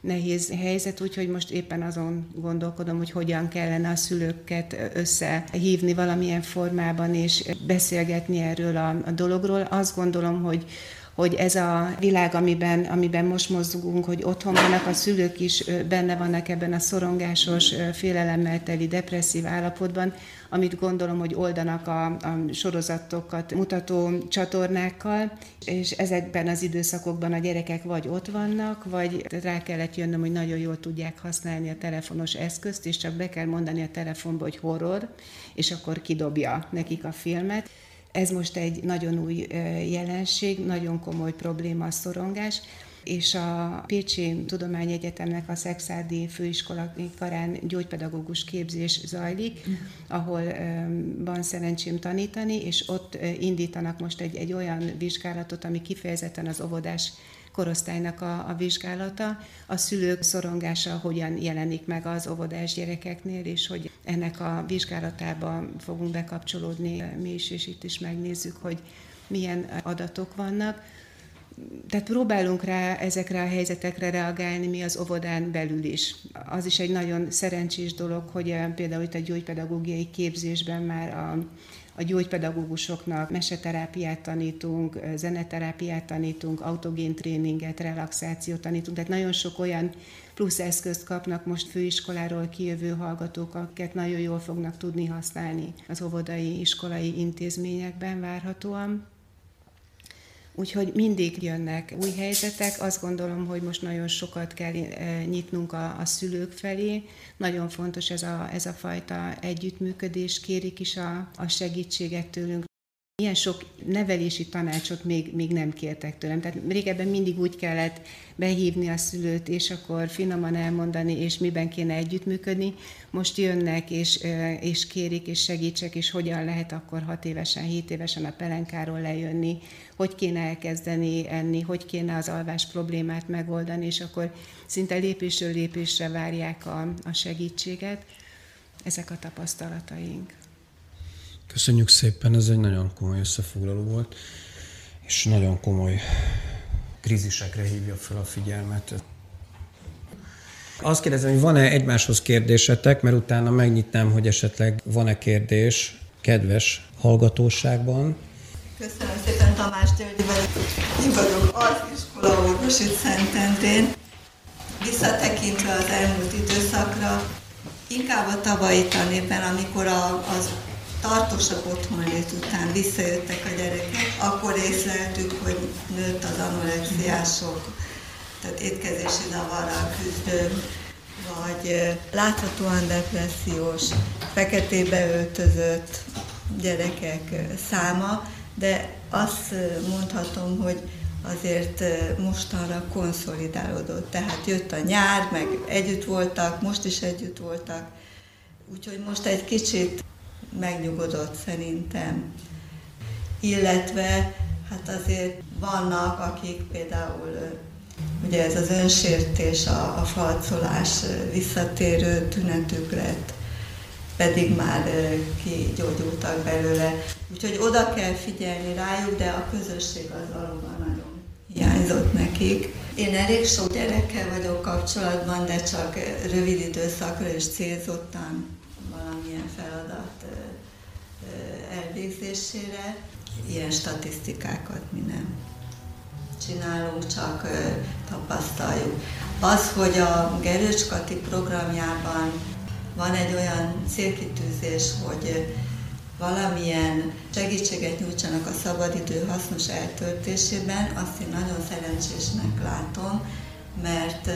nehéz helyzet, úgyhogy most éppen azon gondolkodom, hogy hogyan kellene a szülőket összehívni valamilyen formában, és beszélgetni erről a, a dologról. Azt gondolom, hogy hogy ez a világ, amiben, amiben most mozgunk, hogy otthon vannak a szülők is, benne vannak ebben a szorongásos, félelemmel teli, depresszív állapotban, amit gondolom, hogy oldanak a, a sorozatokat mutató csatornákkal, és ezekben az időszakokban a gyerekek vagy ott vannak, vagy rá kellett jönnöm, hogy nagyon jól tudják használni a telefonos eszközt, és csak be kell mondani a telefonba, hogy horror, és akkor kidobja nekik a filmet. Ez most egy nagyon új jelenség, nagyon komoly probléma a szorongás, és a Pécsi Tudományegyetemnek a Szexádi Főiskola karán gyógypedagógus képzés zajlik, ahol van szerencsém tanítani, és ott indítanak most egy, egy olyan vizsgálatot, ami kifejezetten az óvodás korosztálynak a, a vizsgálata, a szülők szorongása hogyan jelenik meg az óvodás gyerekeknél, és hogy ennek a vizsgálatába fogunk bekapcsolódni mi is, és itt is megnézzük, hogy milyen adatok vannak. Tehát próbálunk rá ezekre a helyzetekre reagálni mi az óvodán belül is. Az is egy nagyon szerencsés dolog, hogy például itt a gyógypedagógiai képzésben már a a gyógypedagógusoknak meseterápiát tanítunk, zeneterápiát tanítunk, autogén tréninget, relaxációt tanítunk, tehát nagyon sok olyan plusz eszközt kapnak most főiskoláról kijövő hallgatók, akiket nagyon jól fognak tudni használni az óvodai, iskolai intézményekben várhatóan. Úgyhogy mindig jönnek új helyzetek. Azt gondolom, hogy most nagyon sokat kell eh, nyitnunk a, a szülők felé. Nagyon fontos ez a, ez a fajta együttműködés, kérik is a, a segítséget tőlünk. Ilyen sok nevelési tanácsot még, még nem kértek tőlem. Tehát régebben mindig úgy kellett behívni a szülőt, és akkor finoman elmondani, és miben kéne együttműködni. Most jönnek, és, és kérik, és segítsek, és hogyan lehet akkor hat évesen, hét évesen a pelenkáról lejönni, hogy kéne elkezdeni enni, hogy kéne az alvás problémát megoldani, és akkor szinte lépésről lépésre várják a, a segítséget. Ezek a tapasztalataink. Köszönjük szépen, ez egy nagyon komoly összefoglaló volt, és nagyon komoly krízisekre hívja fel a figyelmet. Azt kérdezem, hogy van-e egymáshoz kérdésetek, mert utána megnyitnám, hogy esetleg van-e kérdés kedves hallgatóságban. Köszönöm szépen Tamás György vagyok. Én vagyok az iskola orvos itt Szentendrén. Visszatekintve az elmúlt időszakra, inkább a tavalyi tanében, amikor a, az tartósabb otthonlét után visszajöttek a gyerekek, akkor észleltük, hogy nőtt az anorexiások, tehát étkezési zavarral küzdő, vagy láthatóan depressziós, feketébe öltözött gyerekek száma, de azt mondhatom, hogy azért mostanra konszolidálódott. Tehát jött a nyár, meg együtt voltak, most is együtt voltak. Úgyhogy most egy kicsit megnyugodott szerintem. illetve hát azért vannak, akik például ugye ez az önsértés, a, a falcolás visszatérő tünetük lett, pedig már kigyógyultak belőle. Úgyhogy oda kell figyelni rájuk, de a közösség az valóban nagyon hiányzott nekik. Én elég sok gyerekkel vagyok kapcsolatban, de csak rövid időszakra és célzottan valamilyen feladat elvégzésére. Ilyen statisztikákat mi nem csinálunk, csak tapasztaljuk. Az, hogy a Gerőcskati programjában van egy olyan célkitűzés, hogy valamilyen segítséget nyújtsanak a szabadidő hasznos eltöltésében, azt én nagyon szerencsésnek látom, mert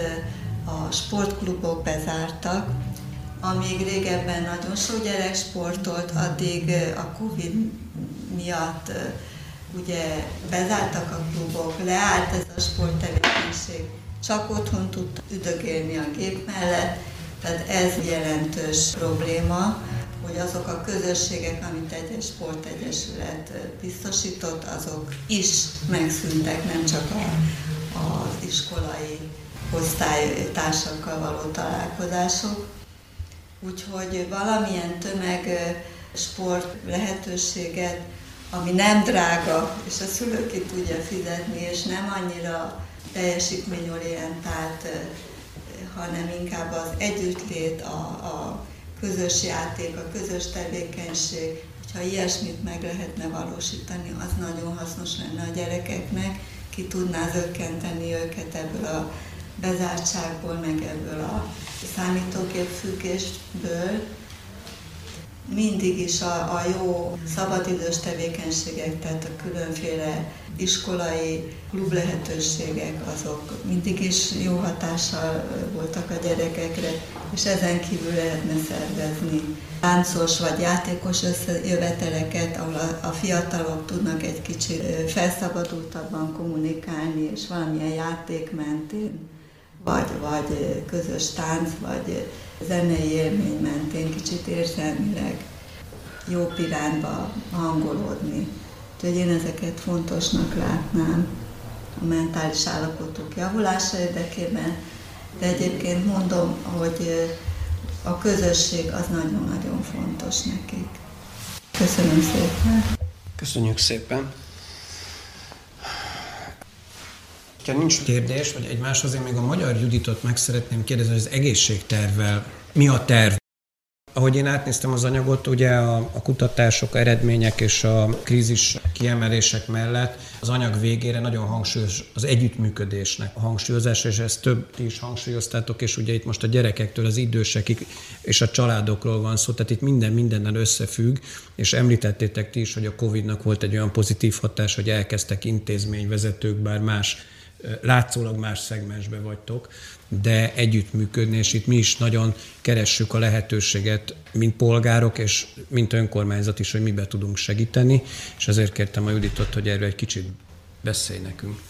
a sportklubok bezártak, amíg régebben nagyon sok gyerek sportolt, addig a Covid miatt ugye bezártak a klubok, leállt ez a sporttevékenység, csak otthon tud üdögélni a gép mellett, tehát ez jelentős probléma, hogy azok a közösségek, amit egy sportegyesület biztosított, azok is megszűntek, nem csak a, az iskolai osztálytársakkal való találkozások. Úgyhogy valamilyen tömeg sport lehetőséget, ami nem drága, és a szülő ki tudja fizetni, és nem annyira teljesítményorientált, hanem inkább az együttlét, a, a közös játék, a közös tevékenység, hogyha ilyesmit meg lehetne valósítani, az nagyon hasznos lenne a gyerekeknek, ki tudná zökkenteni őket ebből a bezártságból, meg ebből a számítógép függésből, mindig is a, a jó szabadidős tevékenységek, tehát a különféle iskolai klub lehetőségek, azok mindig is jó hatással voltak a gyerekekre, és ezen kívül lehetne szervezni táncos vagy játékos összejöveteleket, ahol a, a fiatalok tudnak egy kicsit felszabadultabban kommunikálni, és valamilyen játék mentén, vagy, vagy közös tánc, vagy zenei élmény mentén kicsit érzelmileg jobb irányba hangolódni. Úgyhogy én ezeket fontosnak látnám a mentális állapotok javulása érdekében, de egyébként mondom, hogy a közösség az nagyon-nagyon fontos nekik. Köszönöm szépen! Köszönjük szépen! Ha nincs kérdés, vagy egymáshoz, én még a magyar Juditot meg szeretném kérdezni, hogy az egészségtervvel mi a terv? Ahogy én átnéztem az anyagot, ugye a, a kutatások, eredmények és a krízis kiemelések mellett az anyag végére nagyon hangsúlyos az együttműködésnek a hangsúlyozása, és ezt több ti is hangsúlyoztátok, és ugye itt most a gyerekektől az idősekig és a családokról van szó, tehát itt minden mindennel összefügg, és említettétek ti is, hogy a Covid-nak volt egy olyan pozitív hatás, hogy elkezdtek intézményvezetők, bár más látszólag más szegmensbe vagytok, de együttműködni, és itt mi is nagyon keressük a lehetőséget, mint polgárok, és mint önkormányzat is, hogy mibe tudunk segíteni, és ezért kértem a Juditot, hogy erről egy kicsit beszélj nekünk.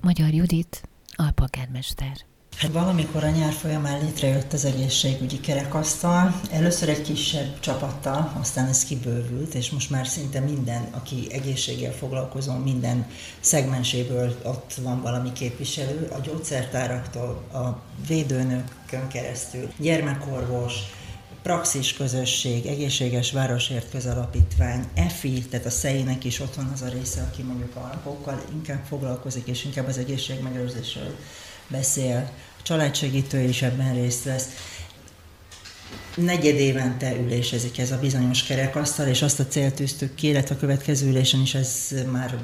Magyar Judit, alpolgármester. Hát valamikor a nyár folyamán létrejött az egészségügyi kerekasztal, először egy kisebb csapattal, aztán ez kibővült, és most már szinte minden, aki egészséggel foglalkozó, minden szegmenséből ott van valami képviselő, a gyógyszertáraktól, a védőnökön keresztül, gyermekorvos, praxis közösség, egészséges városért közalapítvány, EFI, tehát a szejének is ott van az a része, aki mondjuk a inkább foglalkozik, és inkább az egészségmegőrzésről beszél, a családsegítő is ebben részt vesz. Negyed évente ülésezik ez a bizonyos kerekasztal, és azt a célt tűztük ki, illetve a következő ülésen is ez már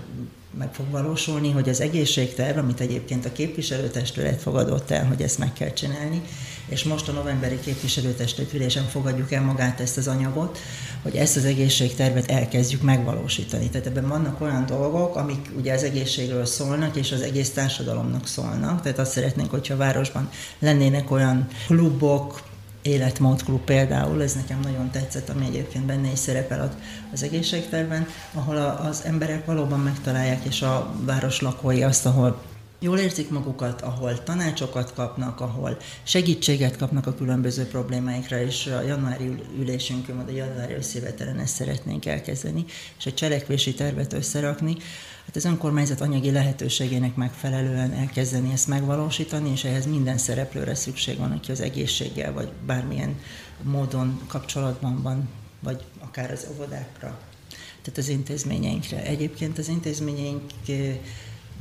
meg fog valósulni, hogy az egészségterv, amit egyébként a képviselőtestület fogadott el, hogy ezt meg kell csinálni, és most a novemberi képviselőtestület ülésen fogadjuk el magát ezt az anyagot, hogy ezt az egészségtervet elkezdjük megvalósítani. Tehát ebben vannak olyan dolgok, amik ugye az egészségről szólnak, és az egész társadalomnak szólnak. Tehát azt szeretnénk, hogyha a városban lennének olyan klubok, életmódklub például, ez nekem nagyon tetszett, ami egyébként benne is szerepel az egészségterven, ahol az emberek valóban megtalálják, és a város lakói azt, ahol jól érzik magukat, ahol tanácsokat kapnak, ahol segítséget kapnak a különböző problémáikra, és a januári ülésünkön, vagy a januári összévetelen ezt szeretnénk elkezdeni, és egy cselekvési tervet összerakni, az önkormányzat anyagi lehetőségének megfelelően elkezdeni ezt megvalósítani, és ehhez minden szereplőre szükség van, aki az egészséggel, vagy bármilyen módon kapcsolatban van, vagy akár az óvodákra, tehát az intézményeinkre. Egyébként az intézményeink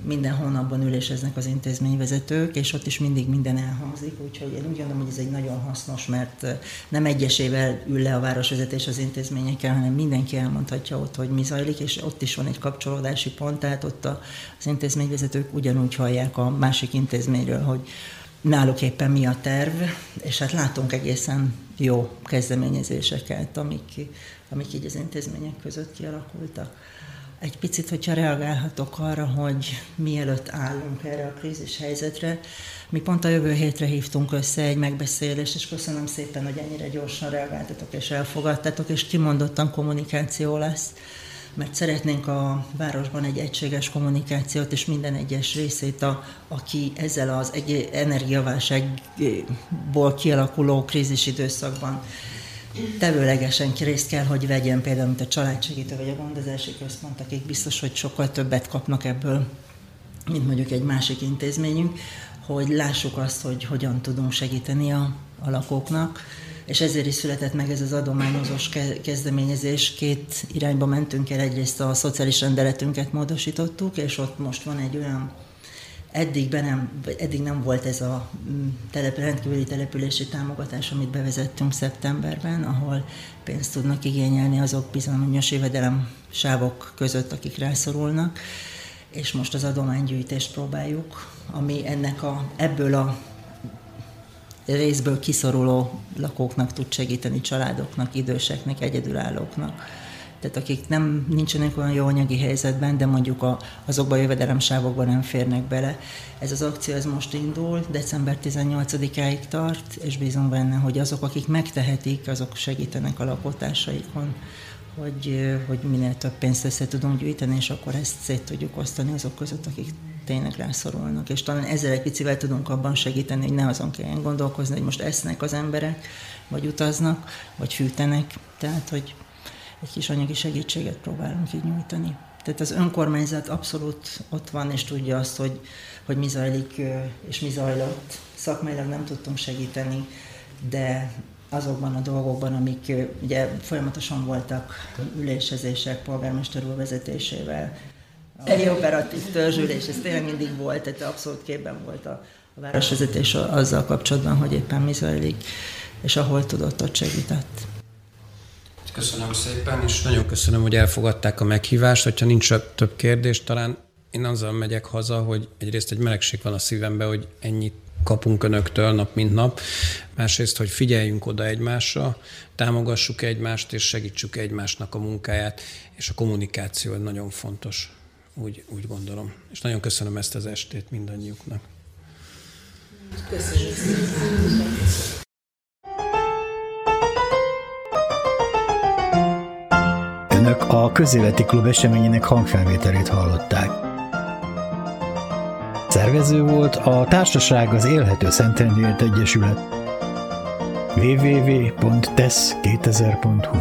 minden hónapban üléseznek az intézményvezetők, és ott is mindig minden elhangzik, úgyhogy én úgy gondolom, hogy ez egy nagyon hasznos, mert nem egyesével ül le a városvezetés az intézményekkel, hanem mindenki elmondhatja ott, hogy mi zajlik, és ott is van egy kapcsolódási pont, tehát ott az intézményvezetők ugyanúgy hallják a másik intézményről, hogy náluk éppen mi a terv, és hát látunk egészen jó kezdeményezéseket, amik, amik így az intézmények között kialakultak. Egy picit, hogyha reagálhatok arra, hogy mielőtt állunk erre a krízis helyzetre, mi pont a jövő hétre hívtunk össze egy megbeszélést, és köszönöm szépen, hogy ennyire gyorsan reagáltatok és elfogadtatok, és kimondottan kommunikáció lesz, mert szeretnénk a városban egy egységes kommunikációt, és minden egyes részét, a, aki ezzel az egy energiaválságból kialakuló krízis időszakban tevőlegesen részt kell, hogy vegyen például, mint a családsegítő vagy a gondozási központ, akik biztos, hogy sokkal többet kapnak ebből, mint mondjuk egy másik intézményünk, hogy lássuk azt, hogy hogyan tudunk segíteni a, a lakóknak, és ezért is született meg ez az adományozós kezdeményezés. Két irányba mentünk el, egyrészt a szociális rendeletünket módosítottuk, és ott most van egy olyan Eddig, be nem, eddig nem volt ez a mm, telep, rendkívüli települési támogatás, amit bevezettünk szeptemberben, ahol pénzt tudnak igényelni azok bizonyos jövedelem sávok között, akik rászorulnak, és most az adománygyűjtést próbáljuk, ami ennek a, ebből a részből kiszoruló lakóknak tud segíteni, családoknak, időseknek, egyedülállóknak tehát akik nem nincsenek olyan jó anyagi helyzetben, de mondjuk a, azokban a jövedelemsávokban nem férnek bele. Ez az akció ez most indul, december 18-áig tart, és bízom benne, hogy azok, akik megtehetik, azok segítenek a lakótársaikon, hogy, hogy minél több pénzt össze tudunk gyűjteni, és akkor ezt szét tudjuk osztani azok között, akik tényleg rászorulnak. És talán ezzel egy picivel tudunk abban segíteni, hogy ne azon kelljen gondolkozni, hogy most esznek az emberek, vagy utaznak, vagy fűtenek. Tehát, hogy egy kis anyagi segítséget próbálunk így nyújtani. Tehát az önkormányzat abszolút ott van, és tudja azt, hogy, hogy mi zajlik és mi zajlott. Szakmailag nem tudtunk segíteni, de azokban a dolgokban, amik ugye folyamatosan voltak ülésezések polgármester úr vezetésével, egy operatív törzsülés, ez tényleg mindig volt, tehát abszolút képben volt a, a városvezetés azzal kapcsolatban, hogy éppen mi zajlik, és ahol tudott, ott segített. Köszönöm szépen, és nagyon köszönöm, hogy elfogadták a meghívást. Hogyha nincs több kérdés, talán én azzal megyek haza, hogy egyrészt egy melegség van a szívembe, hogy ennyit kapunk önöktől nap mint nap. Másrészt, hogy figyeljünk oda egymásra, támogassuk egymást, és segítsük egymásnak a munkáját, és a kommunikáció nagyon fontos, úgy, úgy gondolom. És nagyon köszönöm ezt az estét mindannyiuknak. Köszönöm. Önök a Közéleti Klub eseményének hangfelvételét hallották. Szervező volt a Társaság az Élhető Szentendőért Egyesület www.tesz2000.hu